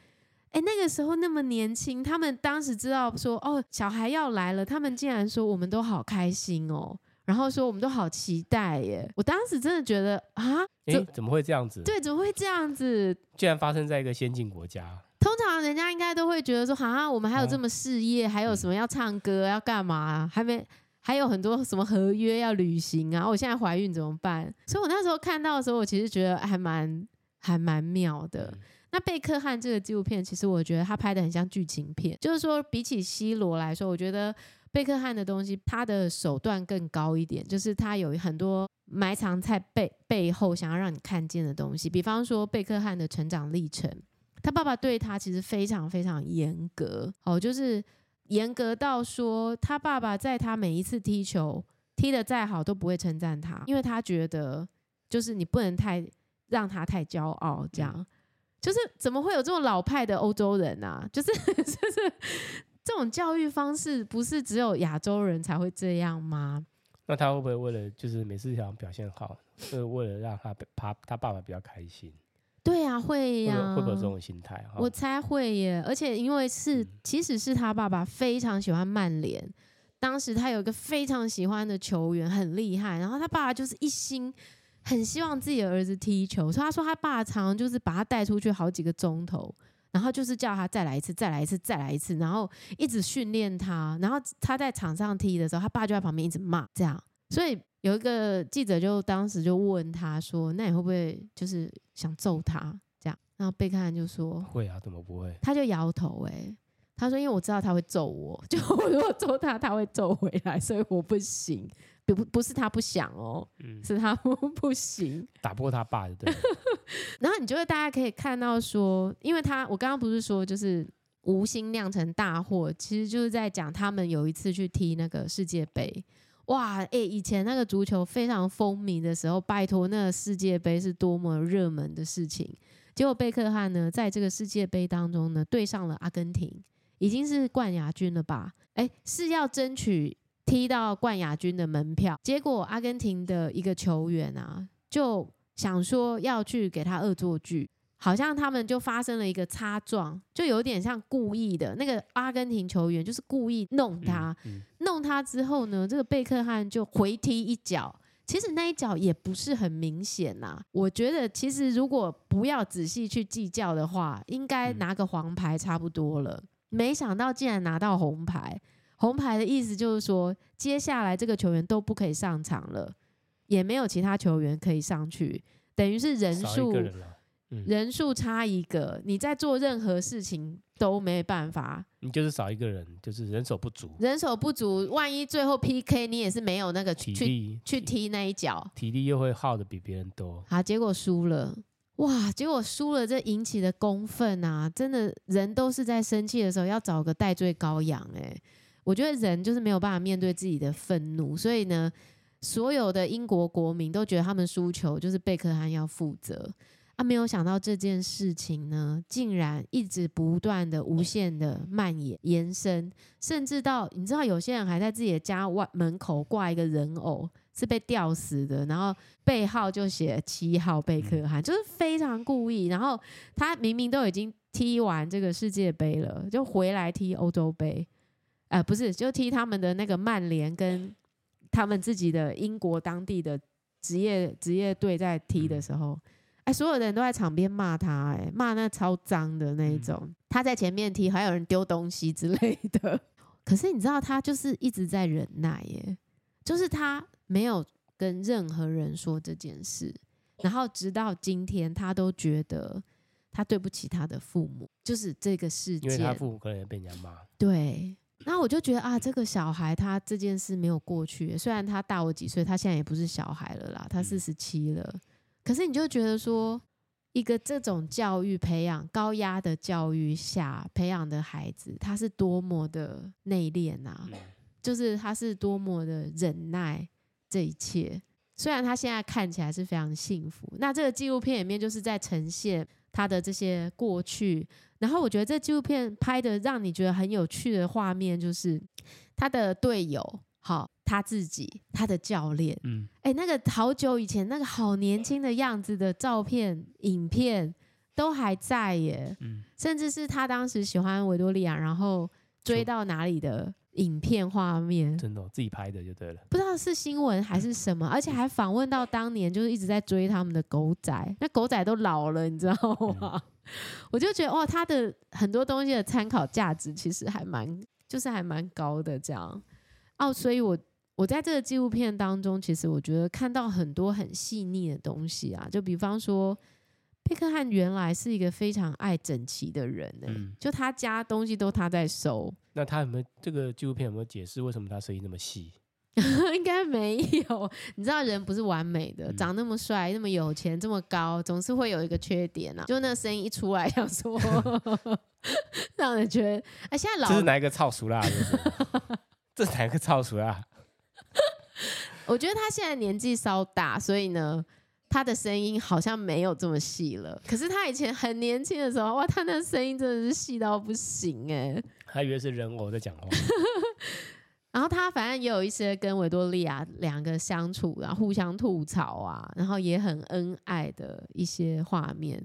哎，那个时候那么年轻，他们当时知道说哦，小孩要来了，他们竟然说我们都好开心哦，然后说我们都好期待耶。我当时真的觉得啊，哎，怎么会这样子？对，怎么会这样子？竟然发生在一个先进国家。人家应该都会觉得说，好像我们还有这么事业，啊、还有什么要唱歌，嗯、要干嘛、啊？还没还有很多什么合约要履行啊！我现在怀孕怎么办？所以我那时候看到的时候，我其实觉得还蛮还蛮妙的。嗯、那贝克汉这个纪录片，其实我觉得他拍的很像剧情片，就是说比起 C 罗来说，我觉得贝克汉的东西他的手段更高一点，就是他有很多埋藏在背背后想要让你看见的东西，比方说贝克汉的成长历程。他爸爸对他其实非常非常严格，哦，就是严格到说，他爸爸在他每一次踢球踢的再好都不会称赞他，因为他觉得就是你不能太让他太骄傲，这样，就是怎么会有这种老派的欧洲人啊？就是 就是这种教育方式不是只有亚洲人才会这样吗？那他会不会为了就是每次想表现好，就是为了让他他他爸爸比较开心？对呀、啊，会呀、啊，会不会有这种心态？我猜会耶，而且因为是，嗯、其实是他爸爸非常喜欢曼联，当时他有一个非常喜欢的球员，很厉害，然后他爸爸就是一心很希望自己的儿子踢球，所以他说他爸常常就是把他带出去好几个钟头，然后就是叫他再来一次，再来一次，再来一次，然后一直训练他，然后他在场上踢的时候，他爸就在旁边一直骂，这样，所以。有一个记者就当时就问他说：“那你会不会就是想揍他这样？”然后贝克汉就说：“会啊，怎么不会？”他就摇头哎、欸，他说：“因为我知道他会揍我，就我如果揍他，他会揍回来，所以我不行。不不不是他不想哦，嗯、是他不不行，打不过他爸的对。然后你就会大家可以看到说，因为他我刚刚不是说就是无心酿成大祸，其实就是在讲他们有一次去踢那个世界杯。哇，哎、欸，以前那个足球非常风靡的时候，拜托，那个世界杯是多么热门的事情。结果贝克汉呢，在这个世界杯当中呢，对上了阿根廷，已经是冠亚军了吧？哎、是要争取踢到冠亚军的门票。结果阿根廷的一个球员啊，就想说要去给他恶作剧。好像他们就发生了一个擦撞，就有点像故意的。那个阿根廷球员就是故意弄他，嗯嗯、弄他之后呢，这个贝克汉就回踢一脚。其实那一脚也不是很明显呐。我觉得其实如果不要仔细去计较的话，应该拿个黄牌差不多了。没想到竟然拿到红牌，红牌的意思就是说，接下来这个球员都不可以上场了，也没有其他球员可以上去，等于是人数。人数差一个，你在做任何事情都没办法。你就是少一个人，就是人手不足。人手不足，万一最后 PK，你也是没有那个去力去踢那一脚，体力又会耗得比别人多。好，结果输了，哇！结果输了，这引起的公愤啊，真的人都是在生气的时候要找个代罪羔羊。哎，我觉得人就是没有办法面对自己的愤怒，所以呢，所有的英国国民都觉得他们输球就是贝克汉要负责。他、啊、没有想到这件事情呢，竟然一直不断的、无限的蔓延、延伸，甚至到你知道，有些人还在自己的家外门口挂一个人偶，是被吊死的，然后背号就写七号贝克汉，就是非常故意。然后他明明都已经踢完这个世界杯了，就回来踢欧洲杯，呃，不是，就踢他们的那个曼联跟他们自己的英国当地的职业职业队在踢的时候。哎，所有的人都在场边骂他，哎，骂那超脏的那一种。嗯、他在前面踢，还有人丢东西之类的。可是你知道，他就是一直在忍耐，耶，就是他没有跟任何人说这件事，然后直到今天，他都觉得他对不起他的父母，就是这个事件。因为他父母可能也被人家骂。对，那我就觉得啊，这个小孩他这件事没有过去，虽然他大我几岁，他现在也不是小孩了啦，他四十七了。嗯可是你就觉得说，一个这种教育培养高压的教育下培养的孩子，他是多么的内敛啊！就是他是多么的忍耐这一切。虽然他现在看起来是非常幸福，那这个纪录片里面就是在呈现他的这些过去。然后我觉得这纪录片拍的让你觉得很有趣的画面，就是他的队友。好，他自己，他的教练，嗯，哎、欸，那个好久以前那个好年轻的样子的照片、影片都还在耶，嗯，甚至是他当时喜欢维多利亚，然后追到哪里的影片画面，真的、哦、自己拍的就对了，不知道是新闻还是什么，而且还访问到当年就是一直在追他们的狗仔，那狗仔都老了，你知道吗？嗯、我就觉得哇，他的很多东西的参考价值其实还蛮，就是还蛮高的这样。哦，所以我我在这个纪录片当中，其实我觉得看到很多很细腻的东西啊，就比方说，贝克汉原来是一个非常爱整齐的人呢、欸，嗯、就他家东西都他在收。那他有没有这个纪录片有没有解释为什么他声音那么细？应该没有，你知道人不是完美的，嗯、长那么帅、那么有钱、这么高，总是会有一个缺点啊。就那声音一出来，想 说让人觉得，哎，现在老这是哪一个超俗啦？这是哪一个超出啊？我觉得他现在年纪稍大，所以呢，他的声音好像没有这么细了。可是他以前很年轻的时候，哇，他那声音真的是细到不行哎！他以为是人偶在讲话。然后他反正也有一些跟维多利亚两个相处，然后互相吐槽啊，然后也很恩爱的一些画面。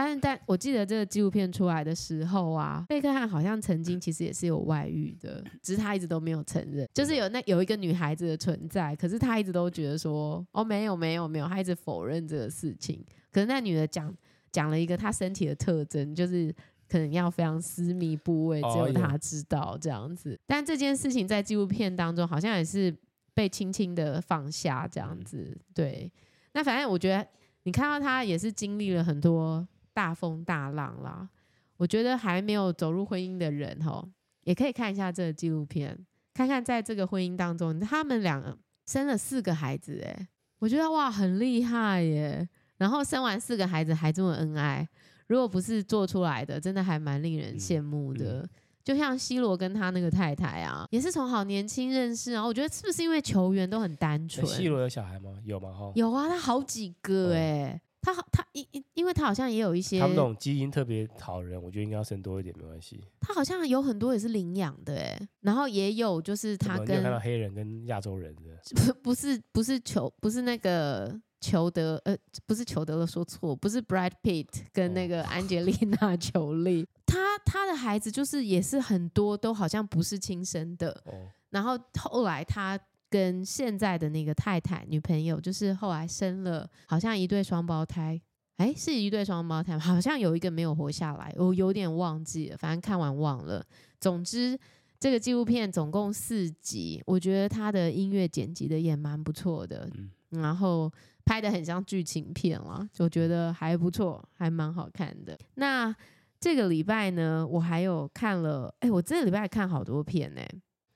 但是，但我记得这个纪录片出来的时候啊，贝克汉好像曾经其实也是有外遇的，只是他一直都没有承认。就是有那有一个女孩子的存在，可是他一直都觉得说，哦，没有，没有，没有，他一直否认这个事情。可是那女的讲讲了一个她身体的特征，就是可能要非常私密部位，只有她知道这样子。但这件事情在纪录片当中好像也是被轻轻的放下这样子。对，那反正我觉得你看到他也是经历了很多。大风大浪啦，我觉得还没有走入婚姻的人吼，也可以看一下这个纪录片，看看在这个婚姻当中，他们两个生了四个孩子，哎，我觉得哇，很厉害耶。然后生完四个孩子还这么恩爱，如果不是做出来的，真的还蛮令人羡慕的。嗯嗯、就像 C 罗跟他那个太太啊，也是从好年轻认识啊。我觉得是不是因为球员都很单纯？C 罗有小孩吗？有吗？哈，有啊，他好几个哎。嗯他好，他因因因为他好像也有一些，他们那种基因特别讨人，我觉得应该要生多一点没关系。他好像有很多也是领养的哎，然后也有就是他跟看到黑人跟亚洲人的，不不是不是裘不是那个裘德呃不是裘德了说错，不是 Brad Pitt 跟那个安吉丽娜裘丽，他他的孩子就是也是很多都好像不是亲生的，哦、然后后来他。跟现在的那个太太女朋友，就是后来生了，好像一对双胞胎，哎，是一对双胞胎，好像有一个没有活下来，我有点忘记了，反正看完忘了。总之，这个纪录片总共四集，我觉得他的音乐剪辑的也蛮不错的，然后拍的很像剧情片了，就觉得还不错，还蛮好看的。那这个礼拜呢，我还有看了，哎，我这个礼拜看好多片呢。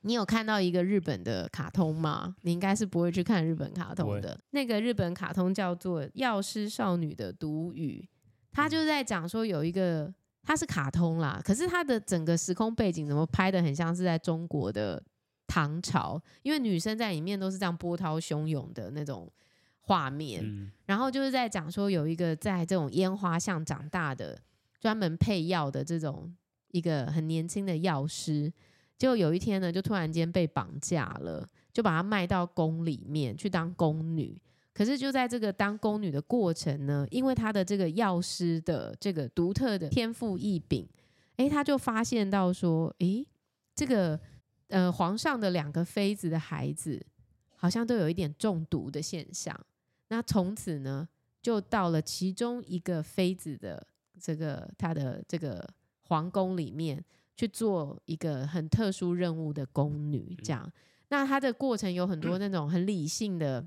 你有看到一个日本的卡通吗？你应该是不会去看日本卡通的。那个日本卡通叫做《药师少女的毒语》，它就是在讲说有一个，它是卡通啦，可是它的整个时空背景怎么拍的很像是在中国的唐朝，因为女生在里面都是这样波涛汹涌的那种画面，嗯、然后就是在讲说有一个在这种烟花巷长大的，专门配药的这种一个很年轻的药师。就有一天呢，就突然间被绑架了，就把她卖到宫里面去当宫女。可是就在这个当宫女的过程呢，因为她的这个药师的这个独特的天赋异禀，诶，她就发现到说，诶，这个呃皇上的两个妃子的孩子好像都有一点中毒的现象。那从此呢，就到了其中一个妃子的这个她的这个皇宫里面。去做一个很特殊任务的宫女，这样。那她的过程有很多那种很理性的、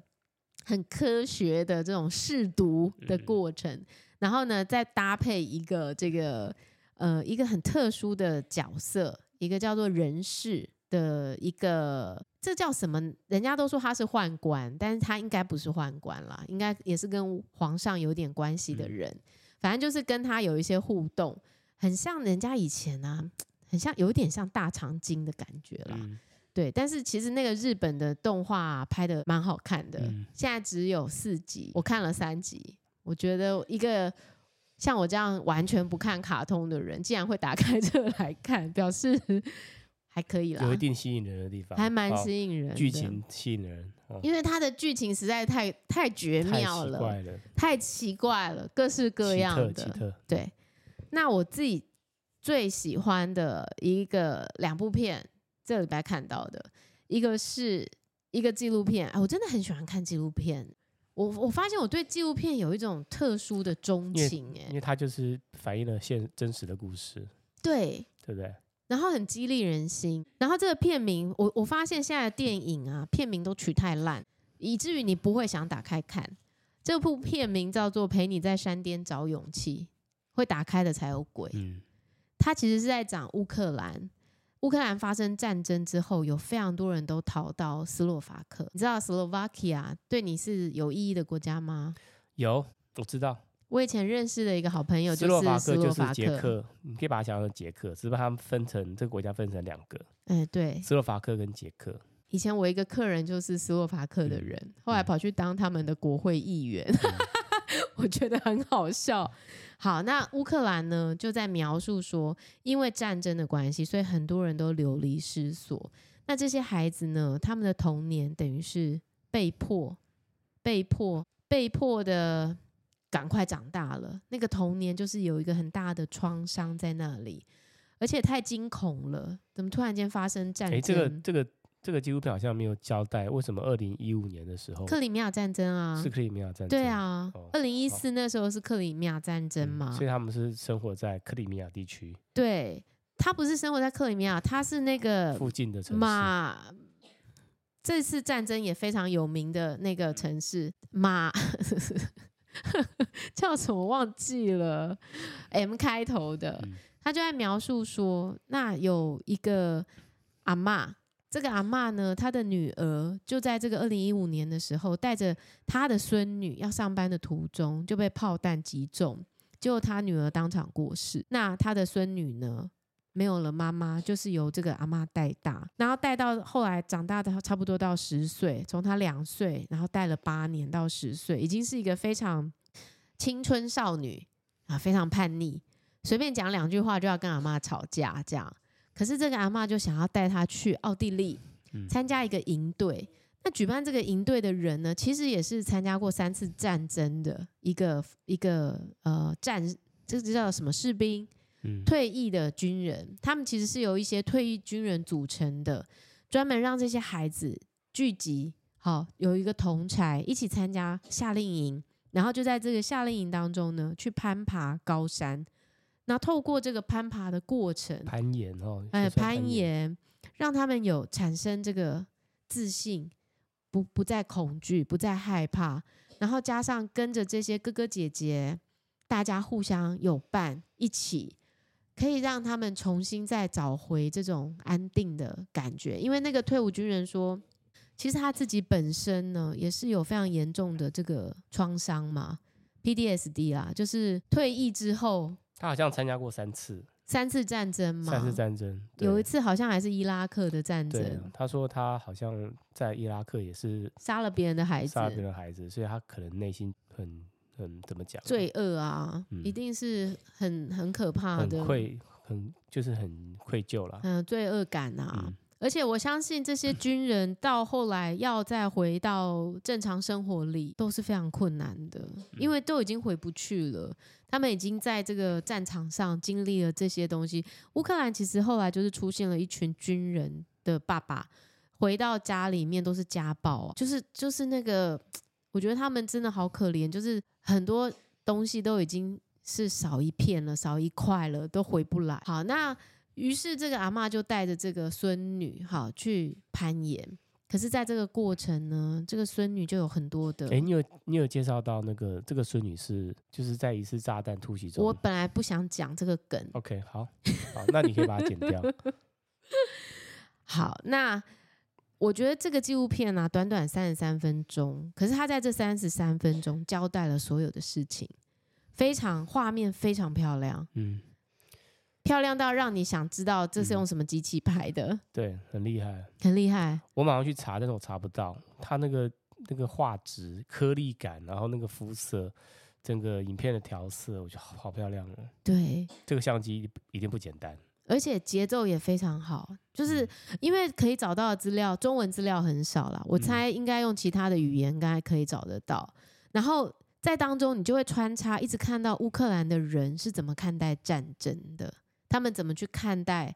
很科学的这种试毒的过程，然后呢，再搭配一个这个呃一个很特殊的角色，一个叫做人事的一个，这叫什么？人家都说他是宦官，但是他应该不是宦官啦，应该也是跟皇上有点关系的人。反正就是跟他有一些互动，很像人家以前啊。很像，有点像大长今的感觉啦，嗯、对。但是其实那个日本的动画、啊、拍的蛮好看的，嗯、现在只有四集，我看了三集，我觉得一个像我这样完全不看卡通的人，竟然会打开这个来看，表示 还可以啦，有一定吸引人的地方，还蛮吸引人，剧情吸引人，哦、因为它的剧情实在太太绝妙了，太奇怪了，太奇怪了，各式各样的，对。那我自己。最喜欢的一个两部片，这礼拜看到的一个是一个纪录片，哎，我真的很喜欢看纪录片。我我发现我对纪录片有一种特殊的钟情，哎，因为它就是反映了现真实的故事，对，对不对？然后很激励人心。然后这个片名，我我发现现在的电影啊，片名都取太烂，以至于你不会想打开看。这部片名叫做《陪你在山巅找勇气》，会打开的才有鬼。嗯。他其实是在讲乌克兰，乌克兰发生战争之后，有非常多人都逃到斯洛伐克。你知道斯洛伐克啊，对你是有意义的国家吗？有，我知道。我以前认识的一个好朋友就是斯洛伐克，就是捷克，你可以把它想象成捷克，只是把他们分成这个国家分成两个。哎，对，斯洛伐克跟捷克。以前我一个客人就是斯洛伐克的人，嗯、后来跑去当他们的国会议员。嗯我觉得很好笑。好，那乌克兰呢，就在描述说，因为战争的关系，所以很多人都流离失所。那这些孩子呢，他们的童年等于是被迫、被迫、被迫的赶快长大了。那个童年就是有一个很大的创伤在那里，而且太惊恐了。怎么突然间发生战争？诶，这个这个。这个纪录片好像没有交代为什么二零一五年的时候克里米亚战争啊，是克里米亚战争，对啊，二零一四那时候是克里米亚战争嘛，嗯，所以他们是生活在克里米亚地区。对，他不是生活在克里米亚，他是那个附近的城市。马，这次战争也非常有名的那个城市马，叫什么忘记了，M 开头的，嗯，他就在描述说，那有一个阿嬷。这个阿嬷呢，她的女儿就在这个二零一五年的时候，带着她的孙女要上班的途中，就被炮弹击中，结果她女儿当场过世。那她的孙女呢，没有了妈妈，就是由这个阿嬷带大，然后带到后来长大的差不多到十岁，从她两岁，然后带了八年到十岁，已经是一个非常青春少女啊，非常叛逆，随便讲两句话就要跟阿妈吵架这样。可是这个阿嬷就想要带他去奥地利参加一个营队。那举办这个营队的人呢，其实也是参加过三次战争的一个一个呃战，这个叫什么士兵？退役的军人。他们其实是由一些退役军人组成的，专门让这些孩子聚集，好有一个同柴一起参加夏令营，然后就在这个夏令营当中呢，去攀爬高山。那透过这个攀爬的过程，攀岩哦，哎，攀岩，让他们有产生这个自信，不不再恐惧，不再害怕，然后加上跟着这些哥哥姐姐，大家互相有伴，一起可以让他们重新再找回这种安定的感觉。因为那个退伍军人说，其实他自己本身呢，也是有非常严重的这个创伤嘛，PDSD 啦，就是退役之后。他好像参加过三次，三次战争嘛，三次战争，有一次好像还是伊拉克的战争。对，他说他好像在伊拉克也是杀了别人的孩子，杀了别人的孩子，所以他可能内心很很怎么讲？罪恶啊，嗯、一定是很很可怕的，很愧，很就是很愧疚啦。嗯，罪恶感啊。嗯而且我相信这些军人到后来要再回到正常生活里都是非常困难的，因为都已经回不去了。他们已经在这个战场上经历了这些东西。乌克兰其实后来就是出现了一群军人的爸爸回到家里面都是家暴啊，就是就是那个，我觉得他们真的好可怜，就是很多东西都已经是少一片了，少一块了，都回不来。好，那。于是这个阿嬷就带着这个孙女，好去攀岩。可是，在这个过程呢，这个孙女就有很多的。哎，你有你有介绍到那个这个孙女是就是在一次炸弹突袭中。我本来不想讲这个梗。OK，好，好，那你可以把它剪掉。好，那我觉得这个纪录片呢、啊，短短三十三分钟，可是他在这三十三分钟交代了所有的事情，非常画面非常漂亮。嗯。漂亮到让你想知道这是用什么机器拍的？嗯、对，很厉害，很厉害。我马上去查，但是我查不到它那个那个画质、颗粒感，然后那个肤色，整个影片的调色，我觉得好，好漂亮啊。对，这个相机一定不简单，而且节奏也非常好。就是因为可以找到的资料，中文资料很少啦，我猜应该用其他的语言应该可以找得到。然后在当中，你就会穿插，一直看到乌克兰的人是怎么看待战争的。他们怎么去看待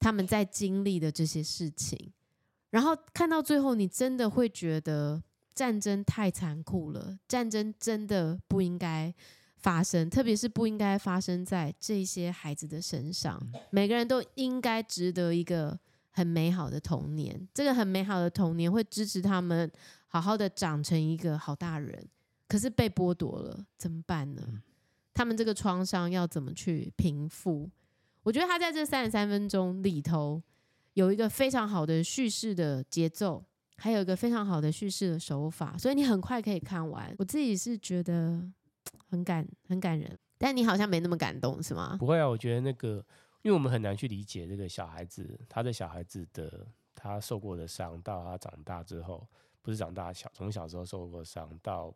他们在经历的这些事情？然后看到最后，你真的会觉得战争太残酷了，战争真的不应该发生，特别是不应该发生在这些孩子的身上。每个人都应该值得一个很美好的童年，这个很美好的童年会支持他们好好的长成一个好大人。可是被剥夺了，怎么办呢？他们这个创伤要怎么去平复？我觉得他在这三十三分钟里头有一个非常好的叙事的节奏，还有一个非常好的叙事的手法，所以你很快可以看完。我自己是觉得很感很感人，但你好像没那么感动，是吗？不会啊，我觉得那个，因为我们很难去理解这个小孩子，他的小孩子的他受过的伤，到他长大之后，不是长大小，从小时候受过伤到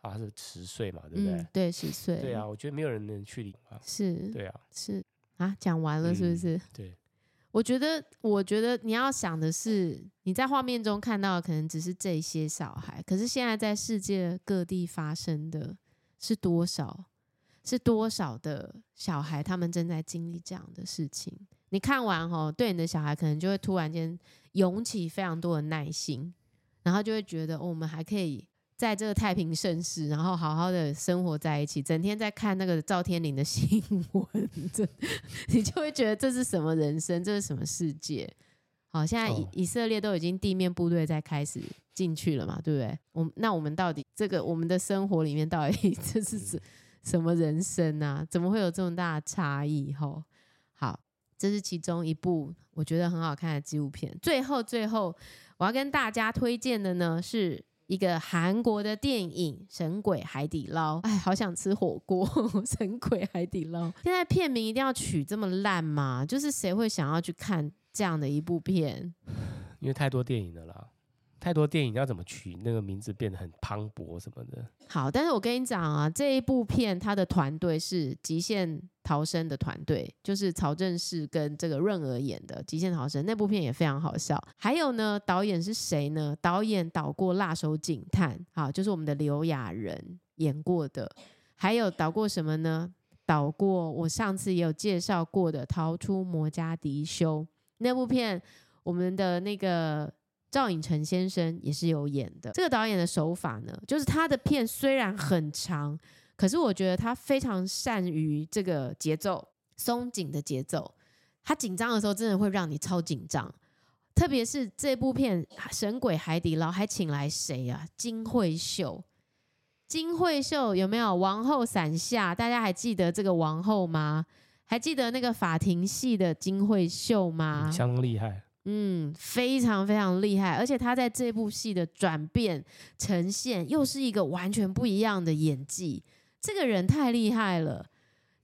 啊，是十岁嘛，对不对？嗯、对，十岁。对啊，我觉得没有人能去理啊。是。对啊。是啊，讲完了是不是？嗯、对。我觉得，我觉得你要想的是，你在画面中看到的可能只是这些小孩，可是现在在世界各地发生的是多少？是多少的小孩他们正在经历这样的事情？你看完哦，对你的小孩可能就会突然间涌起非常多的耐心，然后就会觉得，哦，我们还可以。在这个太平盛世，然后好好的生活在一起，整天在看那个赵天林的新闻，这 你就会觉得这是什么人生，这是什么世界？好，现在以以色列都已经地面部队在开始进去了嘛，对不对？我那我们到底这个我们的生活里面到底这是什什么人生啊？怎么会有这么大的差异？吼，好，这是其中一部我觉得很好看的纪录片。最后，最后我要跟大家推荐的呢是。一个韩国的电影《神鬼海底捞》，哎，好想吃火锅，《神鬼海底捞》。现在片名一定要取这么烂吗？就是谁会想要去看这样的一部片？因为太多电影了啦。太多电影要怎么取那个名字变得很磅礴什么的。好，但是我跟你讲啊，这一部片它的团队是《极限逃生》的团队，就是曹正奭跟这个润儿演的《极限逃生》那部片也非常好笑。还有呢，导演是谁呢？导演导过《辣手警探》，好，就是我们的刘亚仁演过的。还有导过什么呢？导过我上次也有介绍过的《逃出摩加迪休》那部片，我们的那个。赵寅成先生也是有演的。这个导演的手法呢，就是他的片虽然很长，可是我觉得他非常善于这个节奏松紧的节奏。他紧张的时候，真的会让你超紧张。特别是这部片《神鬼海底捞》，还请来谁啊？金惠秀。金惠秀有没有王后伞下？大家还记得这个王后吗？还记得那个法庭戏的金惠秀吗？相当厉害。嗯，非常非常厉害，而且他在这部戏的转变呈现又是一个完全不一样的演技。这个人太厉害了，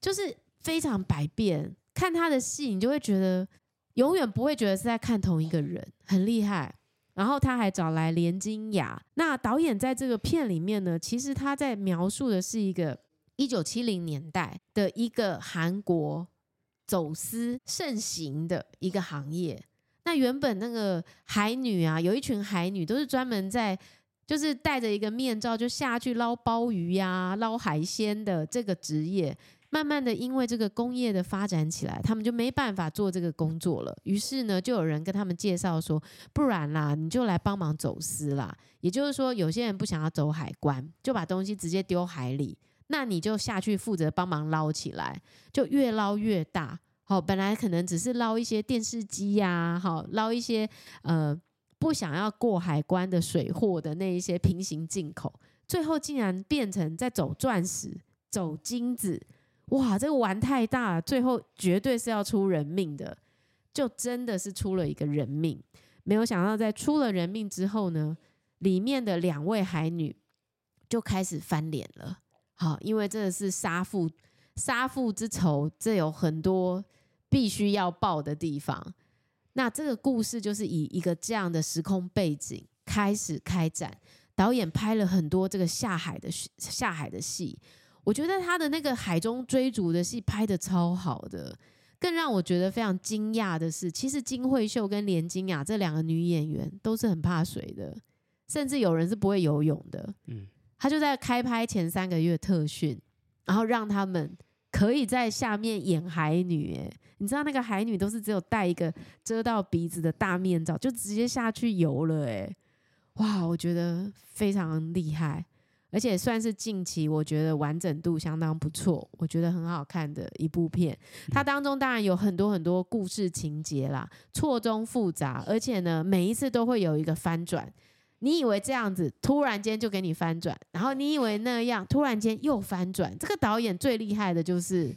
就是非常百变。看他的戏，你就会觉得永远不会觉得是在看同一个人，很厉害。然后他还找来连金雅，那导演在这个片里面呢，其实他在描述的是一个一九七零年代的一个韩国走私盛行的一个行业。那原本那个海女啊，有一群海女都是专门在，就是戴着一个面罩就下去捞鲍鱼呀、捞海鲜的这个职业。慢慢的，因为这个工业的发展起来，他们就没办法做这个工作了。于是呢，就有人跟他们介绍说，不然啦，你就来帮忙走私啦。也就是说，有些人不想要走海关，就把东西直接丢海里，那你就下去负责帮忙捞起来，就越捞越大。好，本来可能只是捞一些电视机呀、啊，好捞一些呃不想要过海关的水货的那一些平行进口，最后竟然变成在走钻石、走金子，哇，这个玩太大了，最后绝对是要出人命的，就真的是出了一个人命。没有想到在出了人命之后呢，里面的两位海女就开始翻脸了，好，因为真的是杀父杀父之仇，这有很多。必须要报的地方，那这个故事就是以一个这样的时空背景开始开展。导演拍了很多这个下海的下海的戏，我觉得他的那个海中追逐的戏拍的超好的。更让我觉得非常惊讶的是，其实金惠秀跟连金雅这两个女演员都是很怕水的，甚至有人是不会游泳的。嗯，他就在开拍前三个月特训，然后让他们。可以在下面演海女，哎，你知道那个海女都是只有戴一个遮到鼻子的大面罩，就直接下去游了，哎，哇，我觉得非常厉害，而且算是近期我觉得完整度相当不错，我觉得很好看的一部片。它当中当然有很多很多故事情节啦，错综复杂，而且呢，每一次都会有一个翻转。你以为这样子突然间就给你翻转，然后你以为那样突然间又翻转。这个导演最厉害的就是，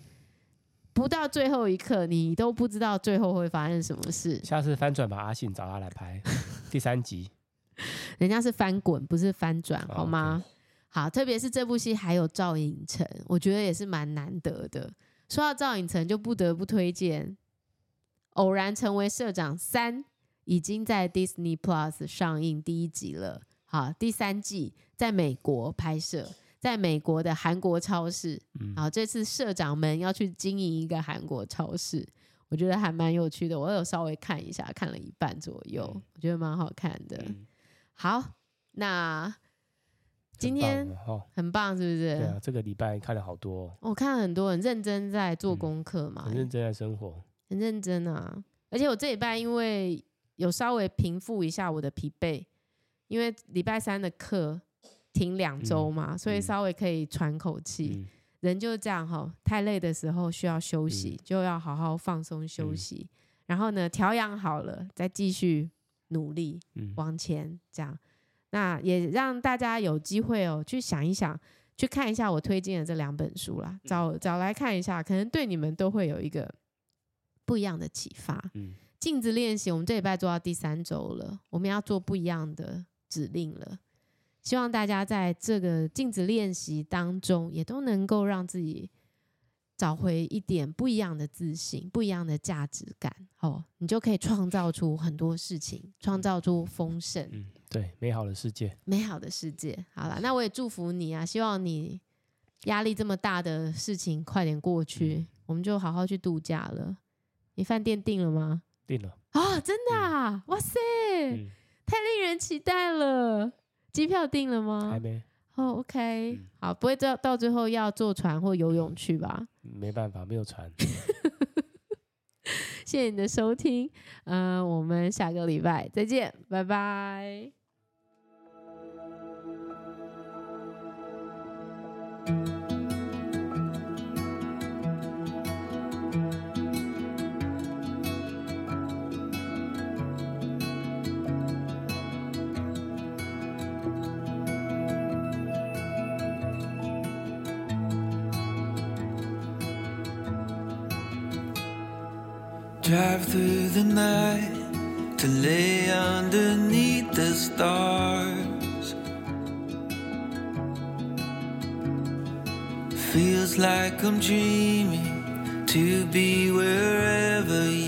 不到最后一刻你都不知道最后会发生什么事。下次翻转把阿信找他来拍第三集，人家是翻滚不是翻转，好吗？Oh, okay. 好，特别是这部戏还有赵寅成，我觉得也是蛮难得的。说到赵寅成，就不得不推荐《偶然成为社长三》。已经在 Disney Plus 上映第一集了，好，第三季在美国拍摄，在美国的韩国超市，嗯，然后这次社长们要去经营一个韩国超市，我觉得还蛮有趣的。我有稍微看一下，看了一半左右，嗯、我觉得蛮好看的。嗯、好，那今天很棒，是不是？对啊，这个礼拜看了好多、哦，我看了很多，很认真在做功课嘛，嗯、很认真在生活，很认真啊。而且我这礼拜因为有稍微平复一下我的疲惫，因为礼拜三的课。停两周嘛，嗯、所以稍微可以喘口气。嗯、人就是这样哈，太累的时候需要休息，嗯、就要好好放松休息。嗯、然后呢，调养好了再继续努力、嗯、往前。这样，那也让大家有机会哦，去想一想，去看一下我推荐的这两本书啦，找找来看一下，可能对你们都会有一个不一样的启发。嗯、镜子练习，我们这礼拜做到第三周了，我们要做不一样的指令了。希望大家在这个镜子练习当中，也都能够让自己找回一点不一样的自信、不一样的价值感。哦，你就可以创造出很多事情，创造出丰盛。嗯，对，美好的世界，美好的世界。好了，那我也祝福你啊！希望你压力这么大的事情快点过去，嗯、我们就好好去度假了。你饭店订了吗？订了啊！真的啊！嗯、哇塞，嗯、太令人期待了。机票定了吗？还没。哦、oh，OK，、嗯、好，不会到到最后要坐船或游泳去吧？没办法，没有船。谢谢你的收听，嗯、呃，我们下个礼拜再见，拜拜。Drive through the night to lay underneath the stars. Feels like I'm dreaming to be wherever you